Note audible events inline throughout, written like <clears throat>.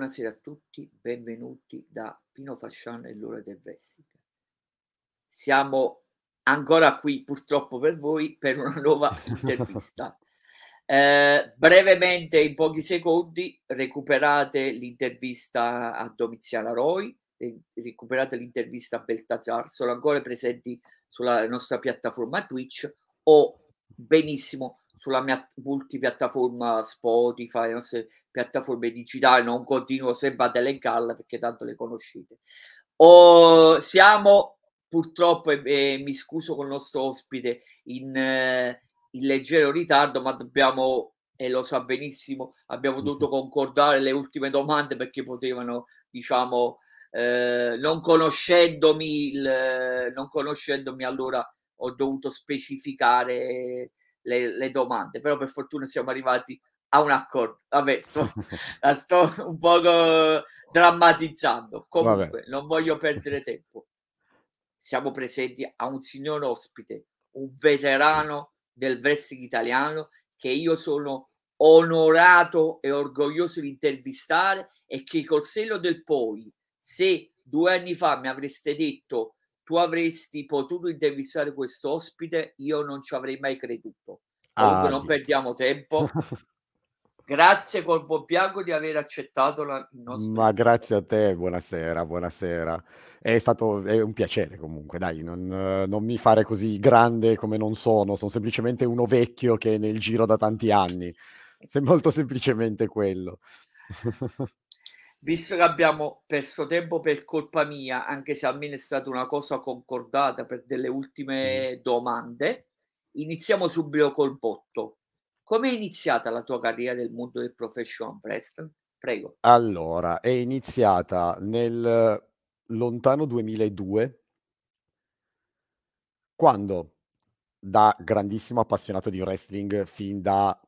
Buonasera a tutti, benvenuti da Pino Fasciano e l'ora del wrestling. Siamo ancora qui purtroppo per voi per una nuova <laughs> intervista. eh, brevemente, in pochi secondi, recuperate l'intervista a Domiziana Roy, recuperate l'intervista a Beltazar, sono ancora presenti sulla nostra piattaforma Twitch o benissimo sulla mia multipiattaforma Spotify, le nostre piattaforme digitali, non continuo sempre ad elencarle perché tanto le conoscete. Oh, siamo purtroppo, e, e, mi scuso con il nostro ospite, in, eh, in leggero ritardo, ma dobbiamo e lo sa benissimo, abbiamo dovuto concordare le ultime domande perché potevano, diciamo, eh, non conoscendomi, il, non conoscendomi allora ho dovuto specificare le, le, domande, però per fortuna siamo arrivati a un accordo. Vabbè, sto, <laughs> sto un poco drammatizzando. Comunque, Vabbè. non voglio perdere tempo. Siamo presenti a un signor ospite, un veterano del wrestling italiano che io sono onorato e orgoglioso di intervistare e che col seno del poi, se due anni fa mi avreste detto tu avresti potuto intervistare questo ospite, io non ci avrei mai creduto. Comunque ah, non Dio. perdiamo tempo. <laughs> grazie Corvo Bianco di aver accettato la, il nostro... Ma grazie a te, buonasera, buonasera. È stato è un piacere comunque, dai, non, non, mi fare così grande come non sono, sono semplicemente uno vecchio che è nel giro da tanti anni. È molto semplicemente quello <laughs> visto che abbiamo perso tempo per colpa mia, anche se almeno è stata una cosa concordata per delle ultime mm. domande, iniziamo subito col botto. Come è iniziata la tua carriera nel mondo del professional wrestling? Prego. Allora, è iniziata nel lontano 2002, quando da grandissimo appassionato di wrestling fin da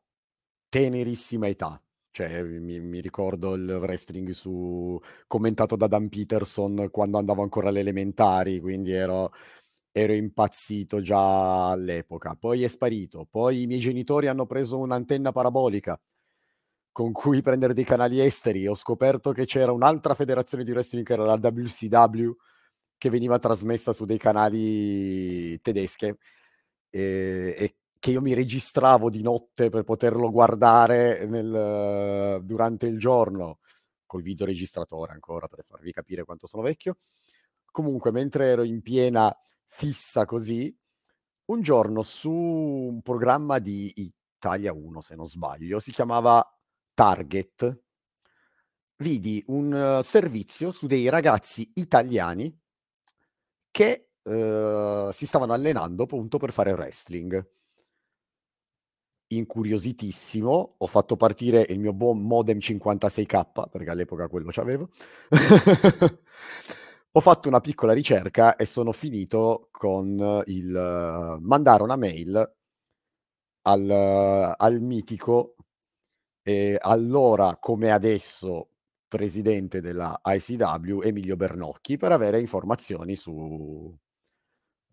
tenerissima età, cioè, mi, mi ricordo il wrestling su, commentato da Dan Peterson quando andavo ancora alle elementari, quindi ero, ero impazzito già all'epoca. Poi è sparito. Poi i miei genitori hanno preso un'antenna parabolica con cui prendere dei canali esteri. Ho scoperto che c'era un'altra federazione di wrestling che era la WCW che veniva trasmessa su dei canali tedesche e, e che io mi registravo di notte per poterlo guardare nel, durante il giorno, col videoregistratore ancora per farvi capire quanto sono vecchio. Comunque, mentre ero in piena fissa così, un giorno su un programma di Italia 1, se non sbaglio, si chiamava Target, vidi un uh, servizio su dei ragazzi italiani che uh, si stavano allenando appunto per fare wrestling incuriositissimo, ho fatto partire il mio buon modem 56k, perché all'epoca quello c'avevo. <laughs> ho fatto una piccola ricerca e sono finito con il uh, mandare una mail al, uh, al mitico e allora come adesso presidente della ICW Emilio Bernocchi per avere informazioni su,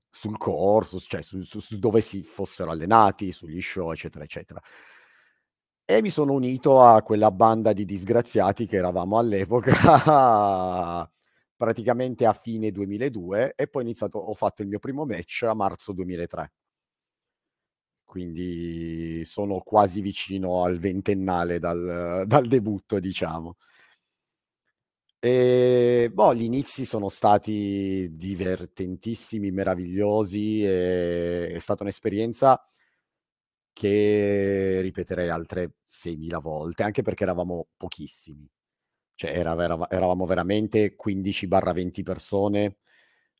sul corso, cioè su, su, su, dove si fossero allenati, sugli show, eccetera, eccetera. E mi sono unito a quella banda di disgraziati che eravamo all'epoca, <laughs> praticamente a fine 2002, e poi ho iniziato, ho fatto il mio primo match a marzo 2003. Quindi sono quasi vicino al ventennale dal, dal debutto, diciamo. E, boh, gli inizi sono stati divertentissimi, meravigliosi, e, è stata un'esperienza che ripeterei altre 6.000 volte, anche perché eravamo pochissimi. Cioè, era, era, eravamo veramente 15-20 persone.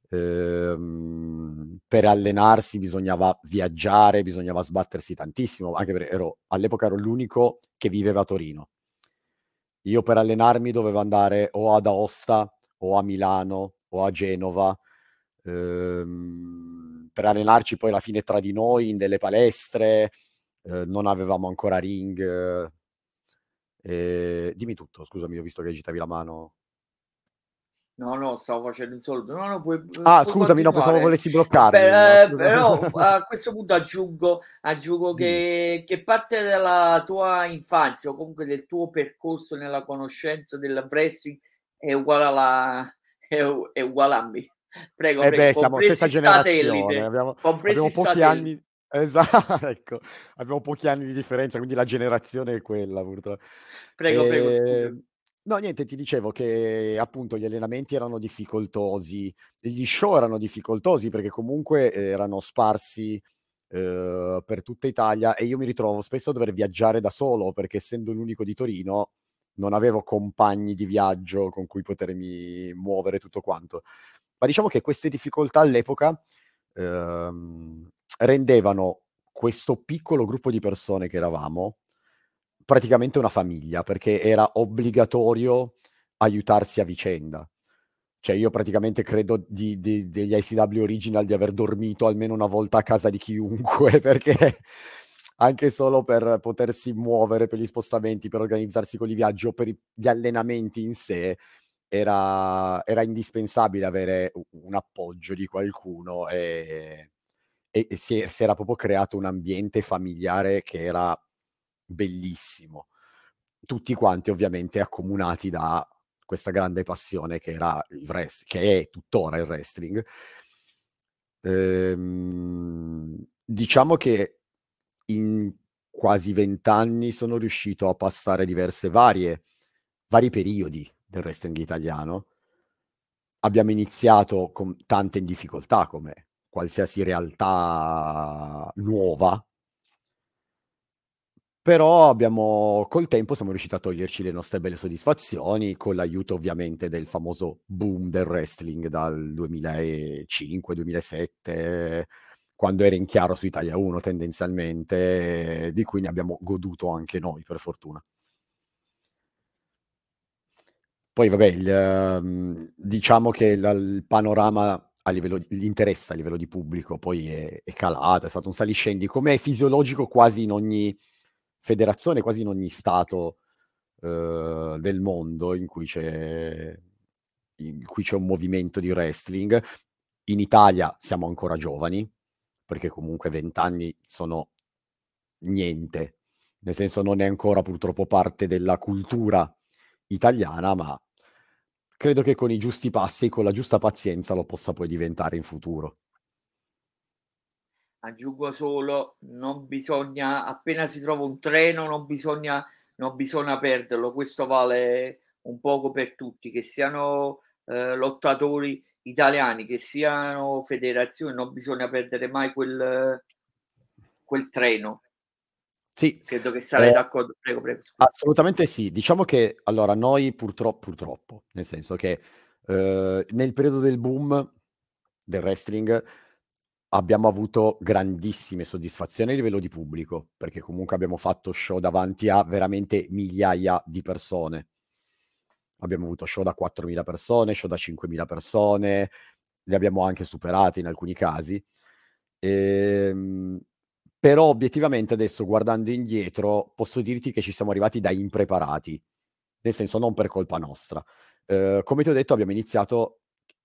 Ehm, per allenarsi bisognava viaggiare, bisognava sbattersi tantissimo, anche perché ero, all'epoca ero l'unico che viveva a Torino io per allenarmi dovevo andare o ad Aosta o a Milano o a Genova. Ehm, per allenarci poi alla fine tra di noi in delle palestre, eh, non avevamo ancora ring. Eh, dimmi tutto, scusami, ho visto che agitavi la mano. No, no, stavo facendo un saluto. No, no, puoi, Ah, puoi scusami, no, pensavo volessi No, eh, però scusa. <laughs> a questo punto aggiungo, aggiungo Dimmi. che, che parte della tua infanzia o comunque del tuo percorso nella conoscenza del wrestling è uguale alla, è, è uguale a me. Prego, Eh prego, beh, siamo stessa generazione, abbiamo abbiamo pochi anni <laughs> esa ecco, abbiamo pochi anni di differenza, quindi la generazione è quella purtro Prego, prego, scusami. Ehm, no niente, ti dicevo che appunto gli allenamenti erano difficoltosi, gli show erano difficoltosi perché comunque erano sparsi, uhm, per tutta Italia e io mi ritrovo spesso a dover viaggiare da solo, perché essendo l'unico di Torino non avevo compagni di viaggio con cui potermi muovere tutto quanto. Ma diciamo che queste difficoltà all'epoca, uhm, rendevano questo piccolo gruppo di persone che eravamo, praticamente una famiglia, perché era obbligatorio aiutarsi a vicenda. Cioè io praticamente credo di di degli ICW Original di aver dormito almeno una volta a casa di chiunque, <laughs> perché anche solo per potersi muovere, per gli spostamenti, per organizzarsi con i viaggi o per gli allenamenti in sé, era era indispensabile avere un appoggio di qualcuno, ehm, e e si si era proprio creato un ambiente familiare che era bellissimo. Tutti quanti ovviamente accomunati da questa grande passione che era il wrest che è tuttora il wrestling. Ehm, diciamo che in quasi 20 anni sono riuscito a passare diverse varie vari periodi del wrestling italiano. Abbiamo iniziato con tante difficoltà, come qualsiasi realtà nuova. Però abbiamo col tempo siamo riusciti a toglierci le nostre belle soddisfazioni, con l'aiuto ovviamente del famoso boom del wrestling dal 2005, 2007, quando era in chiaro su Italia 1 tendenzialmente, di cui ne abbiamo goduto anche noi per fortuna. Poi vabbè il mhmm, diciamo che la il panorama a livello di l'interesse a livello di pubblico poi è è calato, è stato un saliscendi, come è fisiologico quasi in ogni federazione, quasi in ogni stato, uhm, del mondo in cui c'è in cui c'è un movimento di wrestling. In Italia siamo ancora giovani, perché comunque 20 anni sono niente, nel senso non è ancora purtroppo parte della cultura italiana, ma credo che con i giusti passi e con la giusta pazienza lo possa poi diventare in futuro. Aggiungo solo, non bisogna appena si trova un treno, non bisogna non bisogna perderlo. Questo vale un poco per tutti, che siano, ehm, lottatori italiani, che siano federazioni, non bisogna perdere mai quel quel treno. Sì, Credo che sarai ehm, d'accordo. Prego, prego, scusa. assolutamente sì. Diciamo che allora noi purtro purtroppo, nel senso che, uhm, nel periodo del boom del wrestling abbiamo avuto grandissime soddisfazioni a livello di pubblico, perché comunque abbiamo fatto show davanti a veramente migliaia di persone. Abbiamo avuto show da 4000 persone, show da 5000 persone, li abbiamo anche superati in alcuni casi. Ehm, però obiettivamente adesso guardando indietro posso dirti che ci siamo arrivati da impreparati, nel senso non per colpa nostra. Uhm, come ti ho detto abbiamo iniziato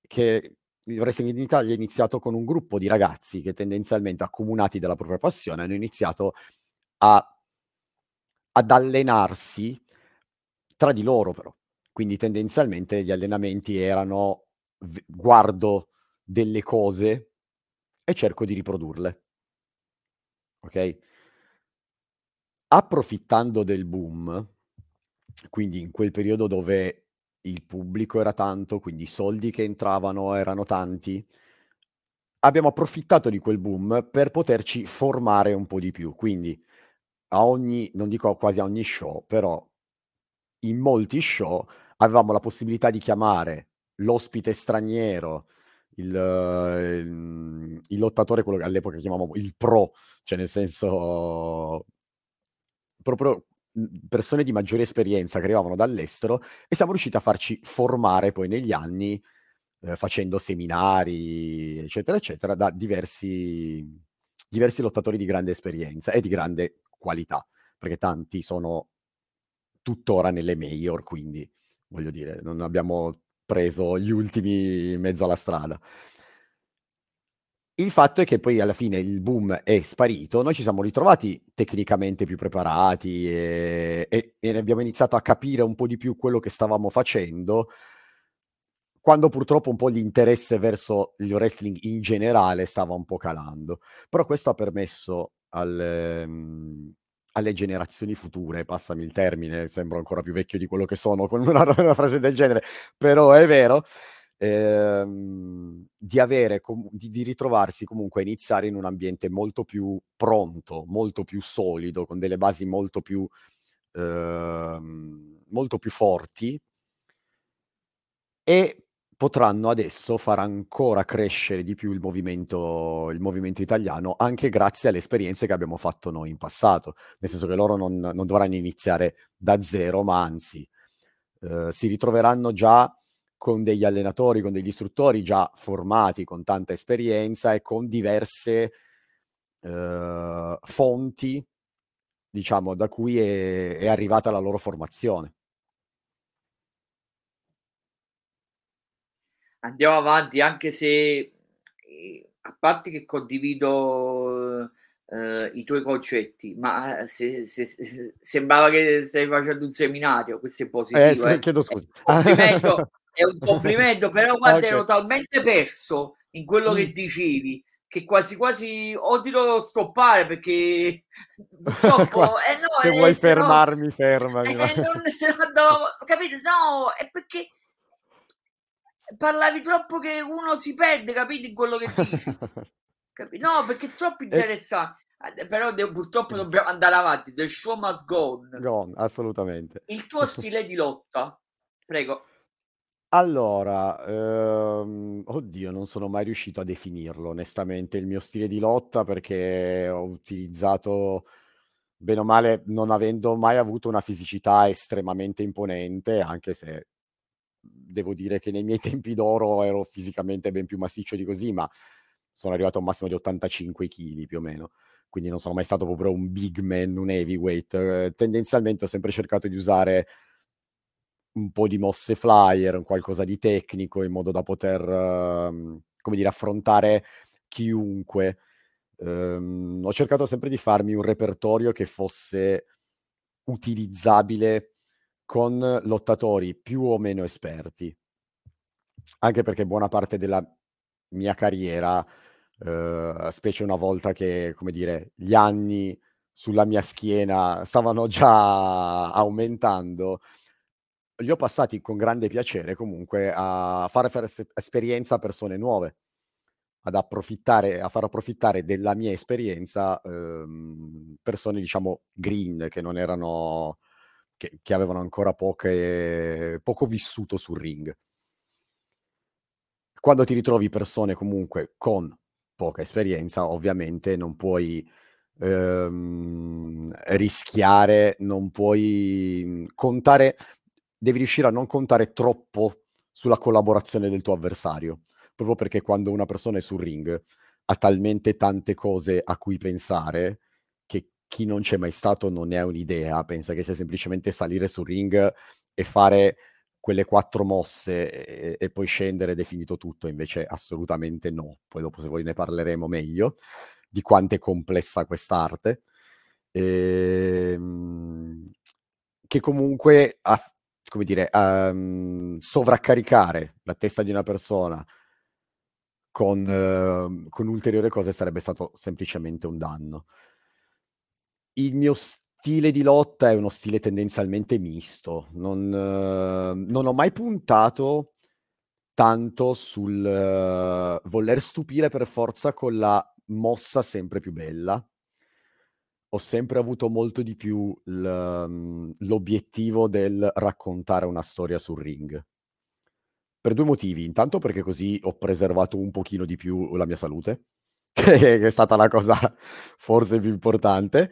che il wrestling in Italia è iniziato con un gruppo di ragazzi che tendenzialmente accomunati dalla propria passione hanno iniziato a ad allenarsi tra di loro però. Quindi tendenzialmente gli allenamenti erano guardo delle cose e cerco di riprodurle. Okay? Approfittando del boom, quindi in quel periodo dove il pubblico era tanto, quindi i soldi che entravano erano tanti, abbiamo approfittato di quel boom per poterci formare un po' di più. Quindi a ogni non dico quasi a ogni show, però in molti show avevamo la possibilità di chiamare l'ospite straniero, il il il lottatore, quello che all'epoca chiamavamo il pro, cioè nel senso proprio, persone di maggiore esperienza che arrivavano dall'estero e siamo riusciti a farci formare poi negli anni, ehm, facendo seminari, eccetera, eccetera, da diversi diversi lottatori di grande esperienza e di grande qualità, perché tanti sono tuttora nelle major, quindi voglio dire, non abbiamo preso gli ultimi in mezzo alla strada. Il fatto è che poi alla fine il boom è sparito, noi ci siamo ritrovati tecnicamente più preparati e, e, e abbiamo iniziato a capire un po' di più quello che stavamo facendo, quando purtroppo un po' l'interesse verso il wrestling in generale stava un po' calando. Però questo ha permesso al, um, alle generazioni future, passami il termine, sembro ancora più vecchio di quello che sono con una, <laughs> una frase del genere, però è vero, ehm, di avere, com- di, di, ritrovarsi comunque a iniziare in un ambiente molto più pronto, molto più solido, con delle basi molto più, ehm, molto più forti e potranno adesso far ancora crescere di più il movimento, il movimento italiano anche grazie alle esperienze che abbiamo fatto noi in passato, nel senso che loro non, non dovranno iniziare da zero, ma anzi eh, si ritroveranno già con degli allenatori, con degli istruttori già formati, con tanta esperienza e con diverse eh, fonti, diciamo, da cui è, è arrivata la loro formazione. Andiamo avanti, anche se eh, a parte che condivido eh, i tuoi concetti, ma eh, se, se, se, sembrava che stai facendo un seminario, questo è positivo. Eh, eh. chiedo scusa. Un complimento, <laughs> è un complimento però <laughs> guarda, okay. ero talmente perso in quello mm. che dicevi che quasi quasi o ti devo stoppare perché purtroppo <laughs> eh no, se vuoi fermarmi no, fermami eh, non se andavo, capite? No è perché parlavi troppo che uno si perde capite in quello che dici. <laughs> Capi? no perché è troppo interessante. E... però de- purtroppo dobbiamo andare avanti the show must go on, go on assolutamente. Il tuo stile di lotta prego allora, ehm, oddio, non sono mai riuscito a definirlo onestamente il mio stile di lotta perché ho utilizzato, bene o male, non avendo mai avuto una fisicità estremamente imponente, anche se devo dire che nei miei <laughs> tempi d'oro ero fisicamente ben più massiccio di così, ma sono arrivato a un massimo di 85 kg più o meno, quindi non sono mai stato proprio un big man, un heavyweight. Eh, tendenzialmente ho sempre cercato di usare un po' di mosse flyer, qualcosa di tecnico in modo da poter, uh, come dire, affrontare chiunque. Um, ho cercato sempre di farmi un repertorio che fosse utilizzabile con lottatori più o meno esperti. Anche perché buona parte della mia carriera, uh, specie una volta che, come dire, gli anni sulla mia schiena stavano già aumentando, li ho passati con grande piacere comunque a fare, fare esperienza a persone nuove, ad approfittare, a far approfittare della mia esperienza ehm, persone, diciamo, green, che non erano, che, che avevano ancora poche, poco vissuto sul ring. Quando ti ritrovi persone comunque con poca esperienza, ovviamente non puoi ehm, rischiare, non puoi contare devi riuscire a non contare troppo sulla collaborazione del tuo avversario, proprio perché quando una persona è sul ring ha talmente tante cose a cui pensare che chi non c'è mai stato non ne ha un'idea, pensa che sia semplicemente salire sul ring e fare quelle quattro mosse e, e poi scendere ed è finito tutto, invece assolutamente no. Poi dopo se voi ne parleremo meglio di quanto è complessa quest'arte. Ehm, che comunque ha, come dire, um, sovraccaricare la testa di una persona con, uh, con ulteriori cose sarebbe stato semplicemente un danno. Il mio stile di lotta è uno stile tendenzialmente misto. Non, uh, non ho mai puntato tanto sul uh, voler stupire per forza con la mossa sempre più bella ho sempre avuto molto di più mhmm, l'obiettivo del raccontare una storia sul ring. Per due motivi. Intanto perché così ho preservato un pochino di più la mia salute, <laughs> che è stata la cosa forse più importante.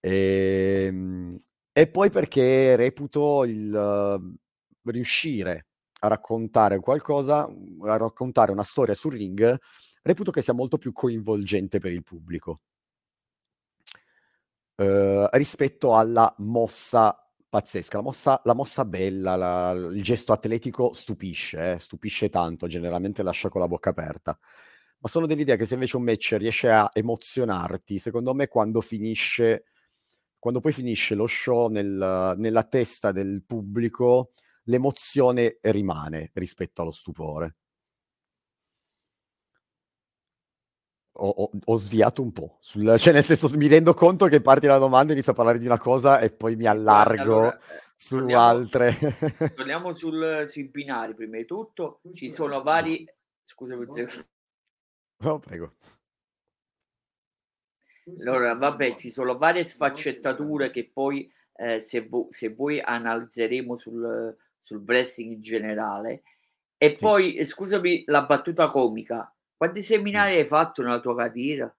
E, ehm, e poi perché reputo il uh, riuscire a raccontare qualcosa, a raccontare una storia sul ring, reputo che sia molto più coinvolgente per il pubblico. Uhm, rispetto alla mossa pazzesca. La mossa la mossa bella, la il gesto atletico stupisce eh, stupisce tanto, generalmente lascia con la bocca aperta. Ma sono dell'idea che se invece un match riesce a emozionarti, secondo me quando finisce quando poi finisce lo show nel nella testa del pubblico, l'emozione rimane rispetto allo stupore. Ho ho ho sviato un po' sul cioè nel senso, mi rendo conto che parti dalla domanda e inizio a parlare di una cosa e poi mi allargo allora, su torniamo altre. torniamo sul sui binari prima di tutto. Ci sono vari scusami un secondo. No, prego. Allora vabbè, ci sono varie sfaccettature che poi, ehm, se vo se vuoi analizzeremo sul sul wrestling in generale. E Sì. poi, ehm, scusami la battuta comica, quanti seminari hai fatto nella tua carriera?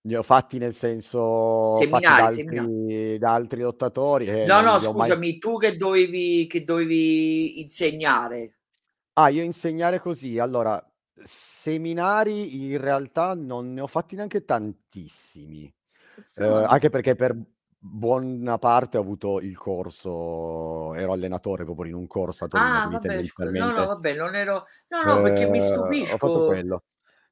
Ne ho fatti nel senso fatti da Seminari, altri da altri lottatori e No, no, ho mai scusami, tu che dovevi che dovevi insegnare. Ah, io insegnare così. Allora, seminari in realtà non ne ho fatti neanche tantissimi. Strano. anche perché per buona parte ho avuto il corso ero allenatore proprio in un corso a Torino, Ah, vabbè no, no, vabbè, non ero no, no, perché mi ehm, ho fatto stupisco quello.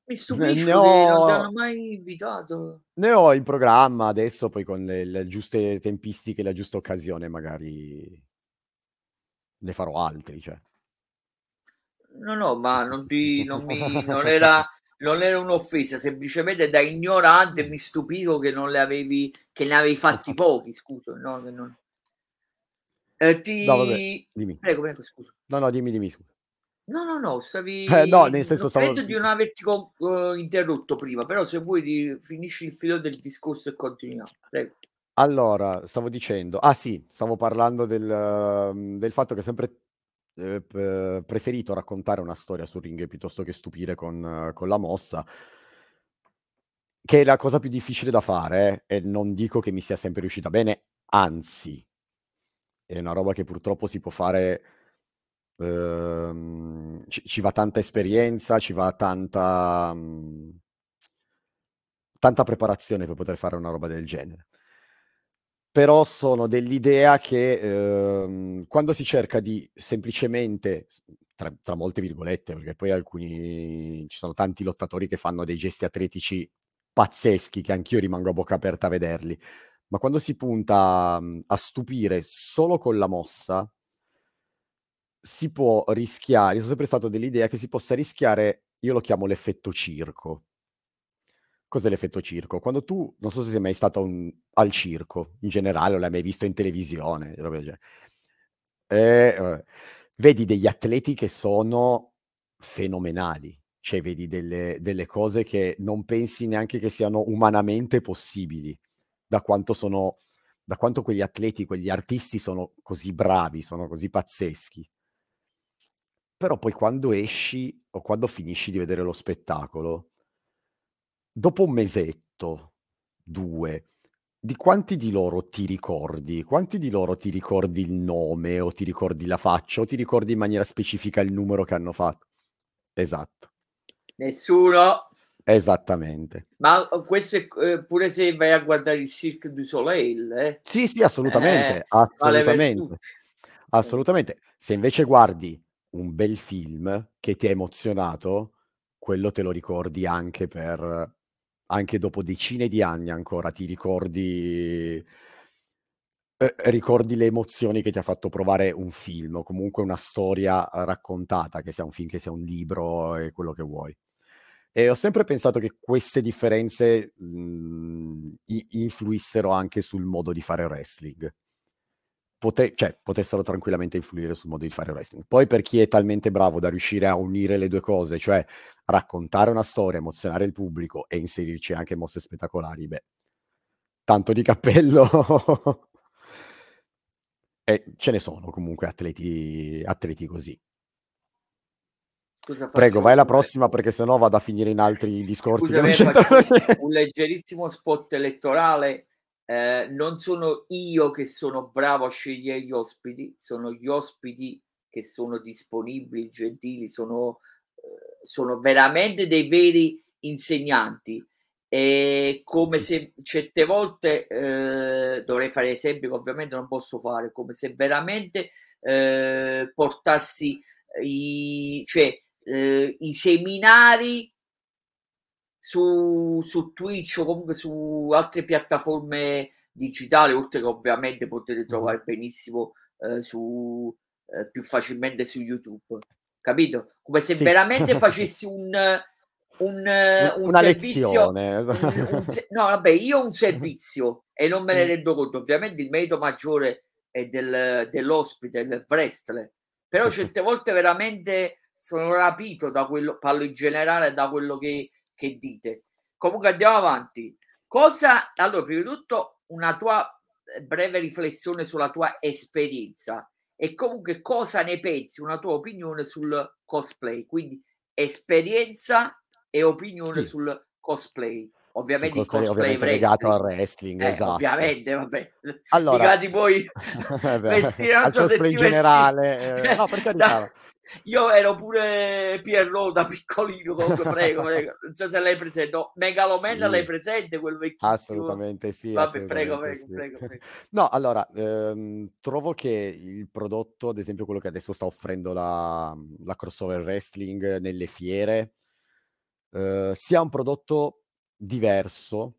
mi Ne <laughs> ne stupisco che non ti hanno ho mai invitato. ne ho in programma adesso, poi con le le giuste tempistiche, la giusta occasione magari ne farò altri, cioè. No, no, ma non ti non mi non era <laughs> <laughs> non era un'offesa, semplicemente da ignorante mi stupivo che non le avevi che ne avevi fatti <laughs> pochi, scusa, no, non Ehm, No, vabbè, ti dimmi. prego, prego, scusa. No, no, dimmi, dimmi, scusa. No, no, no, <laughs> Eh, no, stavi nel senso stavo credo di non averti co uhm, interrotto prima, però se vuoi ri finisci il filo del discorso e continuiamo, prego. Allora, stavo dicendo ah sì, stavo parlando del mhmm, del fatto che sempre, ehm, p preferito raccontare una storia sul ring piuttosto che stupire con con la mossa che è la cosa più difficile da fare eh, e non dico che mi sia sempre riuscita bene, anzi è una roba che purtroppo si può fare uhm, ci ci va tanta esperienza, ci va tanta mhmm tanta preparazione per poter fare una roba del genere. Però sono dell'idea che, uhm, quando si cerca di semplicemente tra tra molte virgolette, perché poi alcuni ci sono tanti lottatori che fanno dei gesti atletici pazzeschi, che anch'io rimango a bocca aperta a vederli, ma quando si punta, mhmm, a stupire solo con la mossa si può rischiare io son sempre stato dell'idea che si possa rischiare io lo chiamo l'effetto circo. Cos'è l'effetto circo? Quando tu non so se sei mai stato un al circo in generale o l'hai mai visto in televisione. Eh, vabbè. Vedi degli atleti che sono fenomenali, cioè vedi delle delle cose che non pensi neanche che siano umanamente possibili, da quanto sono da quanto quegli atleti, quegli artisti sono così bravi, sono così pazzeschi. Però poi quando esci o quando finisci di vedere lo spettacolo dopo un mesetto, 2, di quanti di loro ti ricordi? Quanti di loro ti ricordi il nome o ti ricordi la faccia o ti ricordi in maniera specifica il numero che hanno fatto? Esatto. Nessuno. Esattamente. Ma, uhm, questo è c ehm, pure se vai a guardare il Cirque du Soleil, eh. Sì, sì, Eh, assolutamente, vale per assolutamente. Eh. assolutamente. Se invece guardi un bel film che ti ha emozionato, quello te lo ricordi anche per anche dopo decine di anni ancora ti ricordi ehm, ricordi le emozioni che ti ha fatto provare un film o comunque una storia raccontata, che sia un film, che sia un libro e quello che vuoi. E ho sempre pensato che queste differenze, mhmm, i influissero anche sul modo di fare wrestling. Pote cioè, potessero tranquillamente influire sul modo di fare wrestling. Poi per chi è talmente bravo da riuscire a unire le 2 cose, cioè raccontare una storia, emozionare il pubblico e inserirci anche mosse spettacolari, beh tanto di cappello. <laughs> E ce ne sono comunque atleti atleti così. Scusa Prego, vai alla prossima perché se no vado a finire in altri discorsi un nie un leggerissimo spot elettorale. Ehm, non sono io che sono bravo a scegliere gli ospiti, sono gli ospiti che sono disponibili, gentili, sono uhm, sono veramente dei veri insegnanti. è come se certe volte eh, dovrei fare esempi che ovviamente non posso fare, come se veramente eh, portassi i, cioè, eh, i seminari su, su Twitch o comunque su altre piattaforme digitali, oltre che ovviamente potete trovare benissimo eh, su, eh, più facilmente su YouTube, capito? Come se sì. veramente <laughs> facessi un, un, un servizio. Un, un, <laughs> no, vabbè, io ho un servizio e non me ne rendo conto. Ovviamente il merito maggiore è del, dell'ospite, del wrestler, però certe <laughs> volte veramente sono rapito da quello, parlo in generale da quello che, che dite. Comunque andiamo avanti. Cosa, allora, prima di tutto, una tua breve riflessione sulla tua esperienza e comunque cosa ne pensi, una tua opinione sul cosplay, quindi esperienza e opinione sì. sul cosplay. Ovviamente il cosplay, ovviamente legato al wrestling, eh, esatto. Ovviamente, vabbè. Allora, Legati poi <laughs> vestire, non so se ti generale, eh, <laughs> no, per carità. Io ero pure Pierrot da piccolino, comunque <laughs> prego, prego. Non so se lei presente. Oh, Megaloman sì. lei presente quel vecchissimo? Assolutamente sì. Vabbè, assolutamente prego, prego, sì. prego, prego. No, allora, ehm, trovo che il prodotto, ad esempio quello che adesso sta offrendo la, la crossover wrestling nelle fiere, eh, sia un prodotto diverso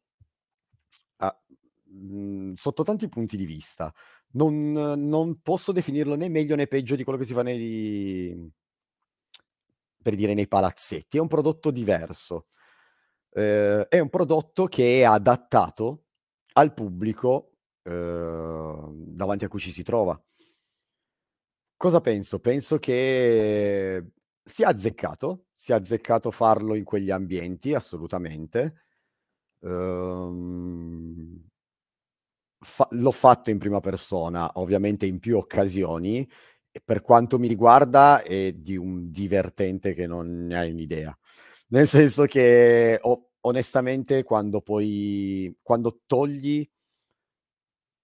ah, mh, mhmm, sotto tanti punti di vista non, non posso definirlo né meglio né peggio di quello che si fa nei, per dire, nei palazzetti. È un prodotto diverso. Eh, è un prodotto che è adattato al pubblico eh, davanti a cui ci si trova. Cosa penso? Penso che sia azzeccato, sia azzeccato farlo in quegli ambienti, assolutamente. Um, fa- l'ho fatto in prima persona, ovviamente in più occasioni, e per quanto mi riguarda è di un divertente che non ne hai un'idea. Nel senso che oh, onestamente quando poi quando togli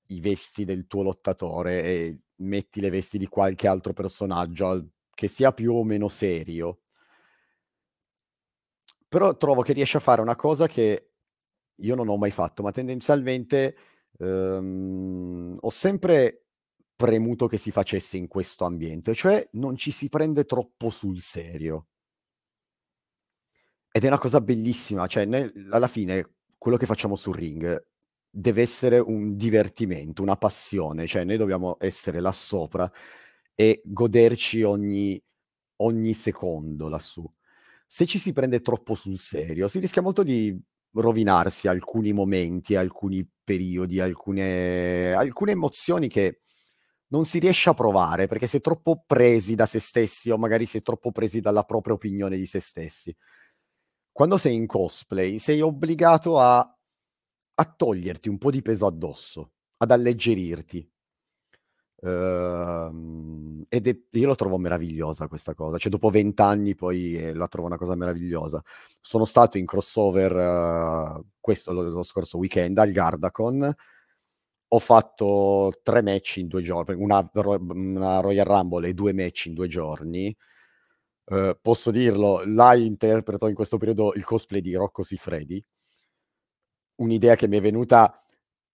i vesti del tuo lottatore e metti le vesti di qualche altro personaggio che sia più o meno serio, però trovo che riesce a fare una cosa che io non ho mai fatto, ma tendenzialmente ehm, ho sempre premuto che si facesse in questo ambiente, cioè non ci si prende troppo sul serio. Ed è una cosa bellissima, cioè noi, alla fine quello che facciamo sul ring deve essere un divertimento, una passione, cioè noi dobbiamo essere là sopra e goderci ogni, ogni secondo lassù. Se ci si prende troppo sul serio, si rischia molto di rovinarsi alcuni momenti, alcuni periodi, alcune, alcune emozioni che non si riesce a provare perché si è troppo presi da se stessi o magari si è troppo presi dalla propria opinione di se stessi. Quando sei in cosplay sei obbligato a, a toglierti un po' di peso addosso, ad alleggerirti. Uh, ed è, io lo trovo meravigliosa questa cosa, cioè dopo vent'anni poi eh, la trovo una cosa meravigliosa. Sono stato in crossover uh, questo lo, lo, scorso weekend al Gardacon, ho fatto tre match in due giorni, una, una Royal Rumble e due match in due giorni. Uh, posso dirlo, là interpreto in questo periodo il cosplay di Rocco Sifredi, un'idea che mi è venuta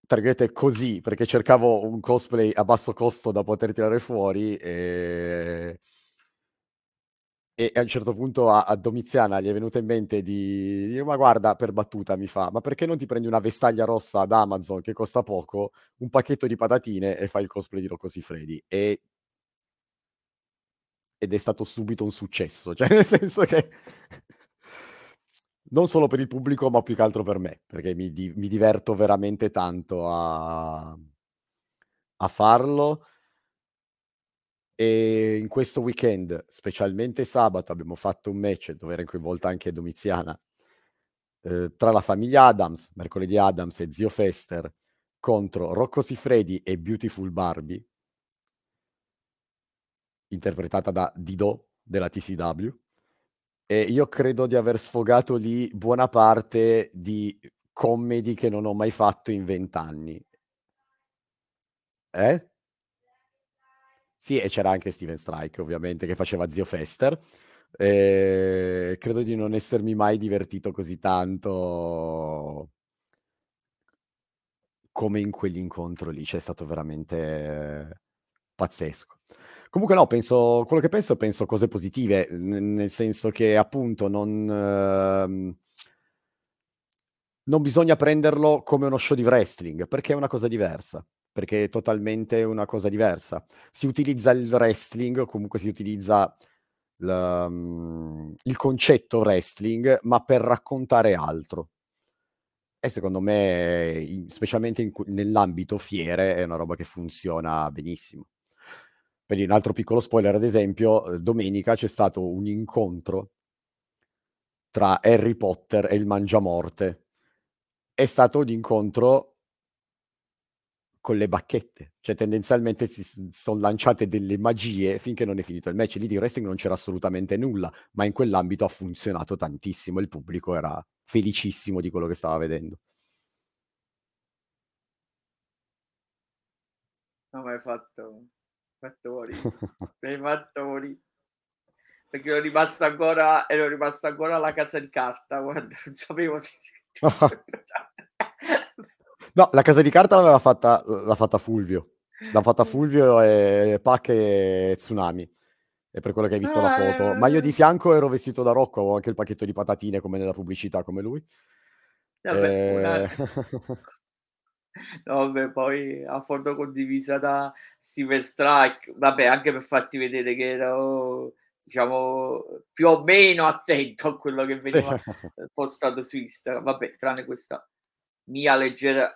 tra virgolette così, perché cercavo un cosplay a basso costo da poter tirare fuori e, e a un certo punto a, a, Domiziana gli è venuto in mente di dire ma guarda per battuta mi fa ma perché non ti prendi una vestaglia rossa ad Amazon che costa poco un pacchetto di patatine e fai il cosplay di Rocco Sifredi e ed è stato subito un successo <laughs> cioè nel senso che non solo per il pubblico, ma più che altro per me, perché mi, di- mi diverto veramente tanto a, a farlo. E in questo weekend, specialmente sabato, abbiamo fatto un match dove era coinvolta anche Domiziana eh, tra la famiglia Adams, mercoledì Adams e Zio Fester, contro Rocco Sifredi e Beautiful Barbie, interpretata da Dido della TCW. E io credo di aver sfogato lì buona parte di comedy che non ho mai fatto in vent'anni. Eh? Sì, e c'era anche Steven Strike, ovviamente, che faceva Zio Fester. Ehm, credo di non essermi mai divertito così tanto come in quell'incontro lì, cioè è stato veramente pazzesco. Comunque no, penso quello che penso, penso cose positive, nel senso che appunto non mhmm non bisogna prenderlo come uno show di wrestling, perché è una cosa diversa, perché è totalmente una cosa diversa. Si utilizza il wrestling, comunque si utilizza l mhmm, il concetto wrestling, ma per raccontare altro. E secondo me, in specialmente in nell'ambito fiere, è una roba che funziona benissimo. Per un altro piccolo spoiler, ad esempio, uhm, domenica c'è stato un incontro tra Harry Potter e il Mangiamorte. È stato un incontro con le bacchette, cioè tendenzialmente si s son lanciate delle magie finché non è finito il match. Lì di wrestling non c'era assolutamente nulla, ma in quell'ambito ha funzionato tantissimo, il pubblico era felicissimo di quello che stava vedendo. No, m'hai fatto fatto morì. Mi hai <laughs> fatto morì. Perché ero rimasto ancora ero rimasto ancora alla Casa di Carta, guarda, non sapevo se <laughs> No, la Casa di Carta l'aveva fatta l'ha fatta Fulvio. L'han fatta Fulvio, e Pac e Tsunami. È per quello che hai visto la Ah, foto. Ma io di fianco ero vestito da Rocco, avevo anche il pacchetto di patatine come nella pubblicità, come lui. Vabbè, Ehm <laughs> No, vabbè, poi a foto condivisa da Steven Strike, vabbè, anche per farti vedere che ero, diciamo, più o meno attento a quello che Sì. veniva, ehm, postato su Instagram. Vabbè, tranne questa mia leggera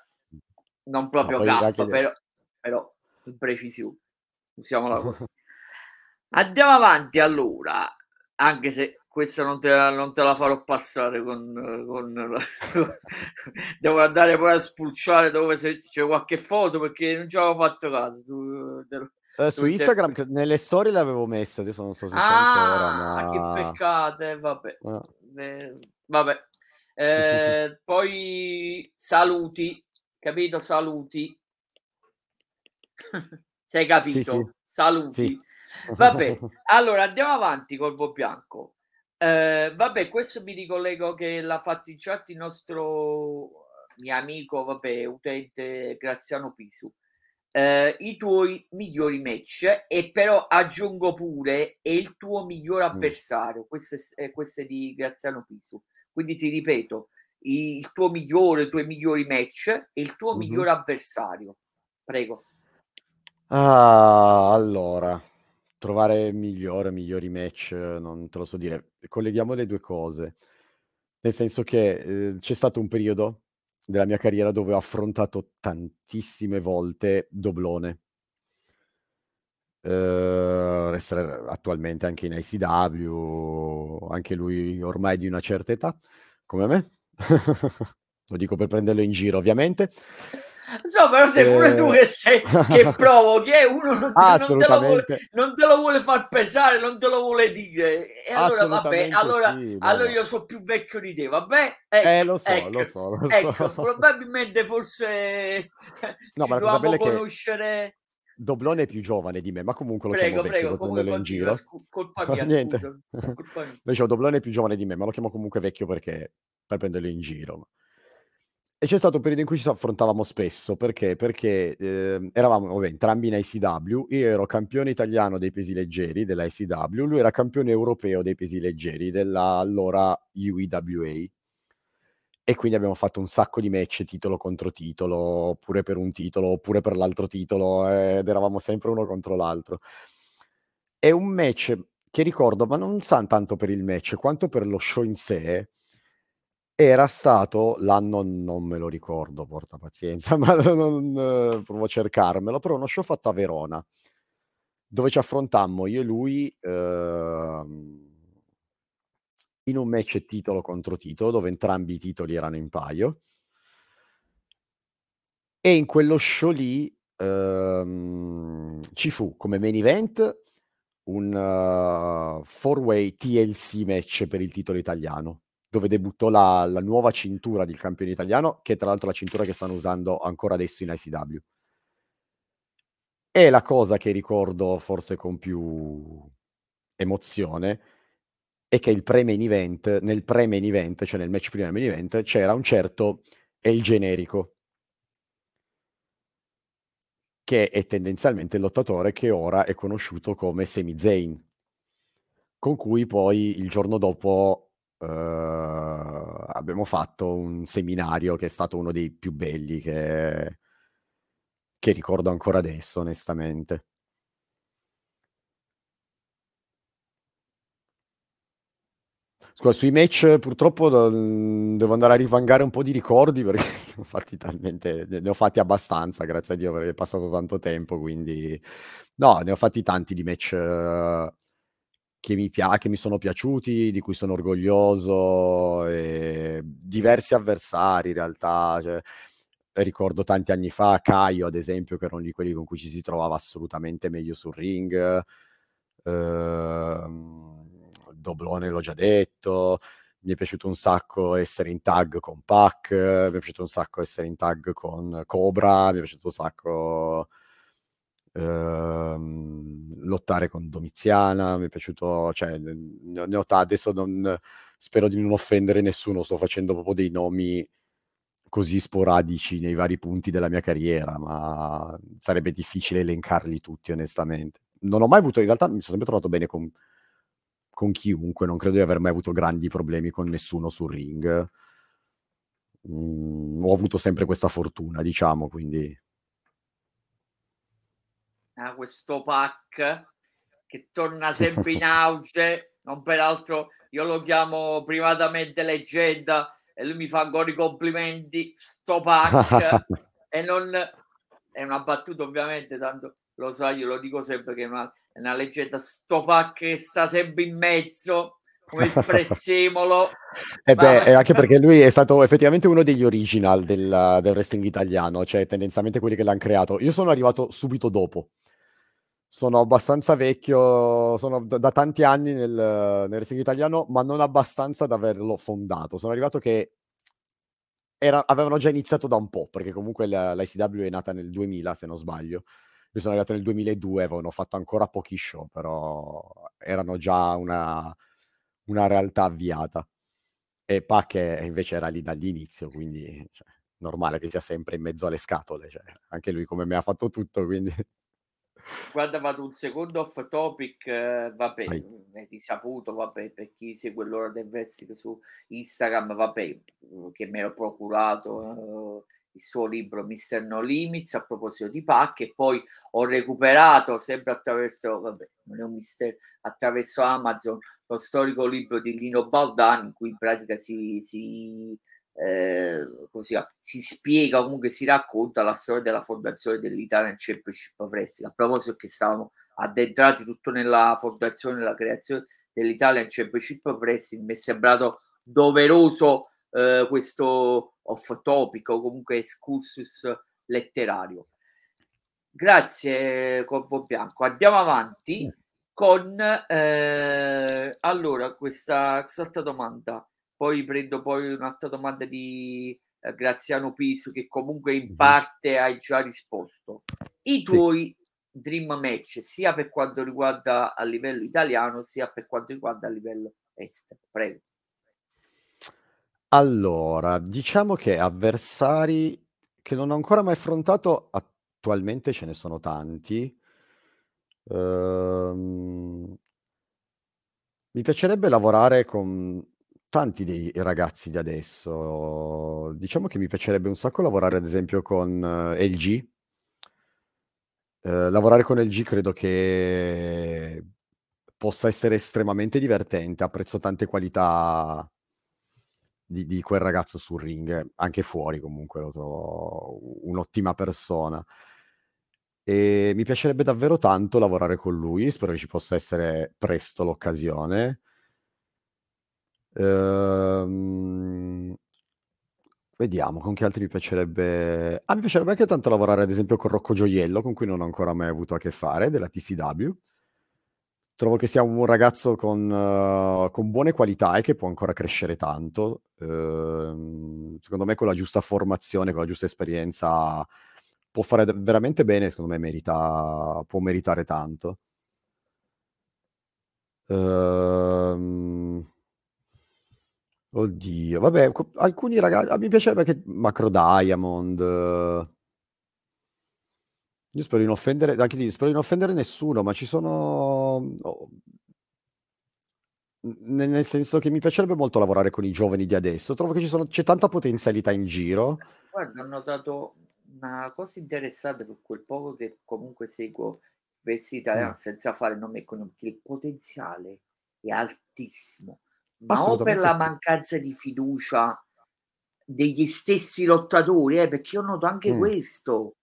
non proprio le però però imprecisione, usiamola così. <laughs> Andiamo avanti allora, anche se questa non te la non te la farò passare con con la <laughs> devo andare poi a spulciare dove se c'è qualche foto, perché non ci avevo fatto caso su dello Ehm, su Instagram c nelle storie le avevo messe, adesso non so se c'è ancora, Ah, che ma peccato, eh vabbè. Ah. Ehm, vabbè. Poi saluti, capito, saluti. Se hai Sì, sì. capito, saluti. Sì. Vabbè, <laughs> allora andiamo avanti, Corvo Bianco. Ehm, vabbè, questo mi ricollego che l'ha fatto in chat il nostro mio amico, vabbè, utente Graziano Pisu. Ehm, i tuoi migliori match e però aggiungo pure: "E il tuo miglior Mh. avversario." Questo è s ehm, questo è di Graziano Pisu. Quindi ti ripeto, il tuo migliore, i tuoi migliori match e il tuo Mh-mh. migliore avversario. Prego. Ah, allora, trovare migliore migliori match non te lo so dire. Colleghiamo le 2 cose. Nel senso che, ehm, c'è stato un periodo della mia carriera dove ho affrontato tantissime volte Doblone. Uhm, essere attualmente anche in ICW, anche lui ormai di una certa età, come me. <laughs> Lo dico per prenderlo in giro ovviamente. So, però sei pure tu Ehm che sei che <laughs> provochi, eh, uno non te non te lo vuole non te lo vuole far pesare, non te lo vuole dire. E allora vabbè, allora sì, allora io so più vecchio di te, vabbè? Eh, Ecco, lo so, ecco, lo so, lo ecco, so. probabilmente forse No, ci ma che conoscere Doblone è più giovane di me, ma comunque lo chiamo Prego, vecchio prego, comunque in giro. scu colpa mia, <laughs> Niente. scusa, colpa mia. Dicevo Doblone è più giovane di me, ma lo chiamo comunque vecchio perché per prenderlo in giro. E c'è stato un periodo in cui ci affrontavamo spesso, perché? Perché, ehm, eravamo vabbè entrambi in ICW, io ero campione italiano dei pesi leggeri della ICW, lui era campione europeo dei pesi leggeri della allora UEWA. E quindi abbiamo fatto un sacco di match titolo contro titolo, oppure per un titolo, oppure per l'altro titolo, ed eravamo sempre uno contro l'altro. E un match che ricordo, ma non tanto per il match quanto per lo show in sé era stato l'anno non me lo ricordo, porta pazienza, <laughs> ma non provo a cercarmelo, però uno show fatto a Verona, dove ci affrontammo io e lui, uhm in un match titolo contro titolo, dove entrambi i titoli erano in paio. E in quello show lì, uhm, ci fu come main event un four way TLC match per il titolo italiano, dove debuttò la la nuova cintura del campione italiano, che tra l'altro è la cintura che stanno usando ancora adesso in ICW. E la cosa che ricordo forse con più emozione è che pre-main event, nel pre-main event, cioè nel match prima del main event, c'era un certo El Generico, che è tendenzialmente il lottatore che ora è conosciuto come Sami Zayn, con cui poi il giorno dopo uh, abbiamo fatto un seminario che è stato uno dei più belli che, che ricordo ancora adesso, onestamente. Scusa, sui match purtroppo devo andare a rivangare un po' di ricordi <laughs> perché talmente, ne ho fatti abbastanza, grazie a Dio, è passato tanto tempo, quindi no, ne ho fatti tanti di match uh, che mi, pia- che mi sono piaciuti, di cui sono orgoglioso, diversi avversari in realtà, cioè, ricordo tanti anni fa Caio ad esempio, che erano di quelli con cui ci si trovava assolutamente meglio sul ring. Uh, Doblone l'ho già detto, mi è piaciuto un sacco essere in tag con Pac, mi è piaciuto un sacco essere in tag con Cobra, mi è piaciuto un sacco ehm, lottare con Domiziana, mi è piaciuto, cioè, ne ho, adesso non, spero di non offendere nessuno, sto facendo proprio dei nomi così sporadici nei vari punti della mia carriera, ma sarebbe difficile elencarli tutti onestamente. Non ho mai avuto, in realtà mi sono sempre trovato bene con con chiunque, non credo di aver mai avuto grandi problemi con nessuno sul ring. Mm, ho avuto sempre questa fortuna, diciamo, quindi... Ah, questo pack che torna sempre in auge, non peraltro io lo chiamo privatamente leggenda e lui mi fa ancora i complimenti, sto pack, <laughs> e non... È una battuta ovviamente, tanto lo sai, io lo dico sempre che è una, è una leggenda, sto pack che sta sempre in mezzo, come il prezzemolo. e <laughs> eh beh, anche perché lui è stato effettivamente uno degli original del, del wrestling italiano, cioè tendenzialmente quelli che l'hanno creato. Io sono arrivato subito dopo. Sono abbastanza vecchio, sono da, da tanti anni nel, nel wrestling italiano, ma non abbastanza da averlo fondato. Sono arrivato che era, avevano già iniziato da un po', perché comunque l'ICW è nata nel 2000, se non sbaglio. Io sono arrivato nel 2002, avevano fatto ancora pochi show, però erano già una, una realtà avviata. E Pac invece era lì dall'inizio, quindi cioè, normale che sia sempre in mezzo alle scatole. Cioè, anche lui come me ha fatto tutto, quindi... <laughs> Guarda, vado un secondo off topic, eh, vabbè, Vai. è risaputo, vabbè, per chi segue l'ora del wrestling su Instagram, vabbè, che me l'ho procurato, eh, il suo libro Mister No Limits a proposito di Pac e poi ho recuperato sempre attraverso, vabbè, non è un mistero, attraverso Amazon lo storico libro di Lino Baldani in cui in pratica si, si, eh, così, si spiega, comunque si racconta la storia della fondazione dell'Italian Championship of Wrestling. A proposito che stavamo addentrati tutto nella fondazione, nella creazione dell'Italian Championship of Wrestling, mi è sembrato doveroso eh, questo off topic o comunque excursus letterario. Grazie Corvo Bianco. Andiamo avanti con eh, allora questa, questa domanda. Poi prendo poi un'altra domanda di eh, Graziano Piso che comunque in parte hai già risposto. I tuoi sì. dream match sia per quanto riguarda a livello italiano sia per quanto riguarda a livello estero. Prego. Allora, diciamo che avversari che non ho ancora mai affrontato, attualmente ce ne sono tanti. Uhm mi piacerebbe lavorare con tanti dei ragazzi di adesso. Diciamo che mi piacerebbe un sacco lavorare ad esempio con LG. Uhm, lavorare con LG credo che possa essere estremamente divertente. Apprezzo tante qualità di, di, quel ragazzo sul ring, anche fuori comunque lo trovo un'ottima persona. E mi piacerebbe davvero tanto lavorare con lui, spero che ci possa essere presto l'occasione. Ehm, vediamo con che altri mi piacerebbe. Ah, mi piacerebbe anche tanto lavorare, ad esempio, con Rocco Gioiello, con cui non ho ancora mai avuto a che fare, della TCW trovo che sia un ragazzo con, uh, con, buone qualità e che può ancora crescere tanto. Uh, secondo me con la giusta formazione, con la giusta esperienza può fare veramente bene, secondo me merita, può meritare tanto. Uh, Oddio, vabbè, alcuni raga a mi piacerebbe che Macro Diamond io spero di non offendere anche lì, spero di non offendere nessuno, ma ci sono o N nel senso che mi piacerebbe molto lavorare con i giovani di adesso. Trovo che ci sono c'è tanta potenzialità in giro. Guarda, ho notato una cosa interessante per quel poco che comunque seguo Università Mh. Italiana senza fare nomi e cognomi, che il potenziale è altissimo, ma o per la mancanza di fiducia degli stessi lottatori, eh, perché io noto anche Mh. questo,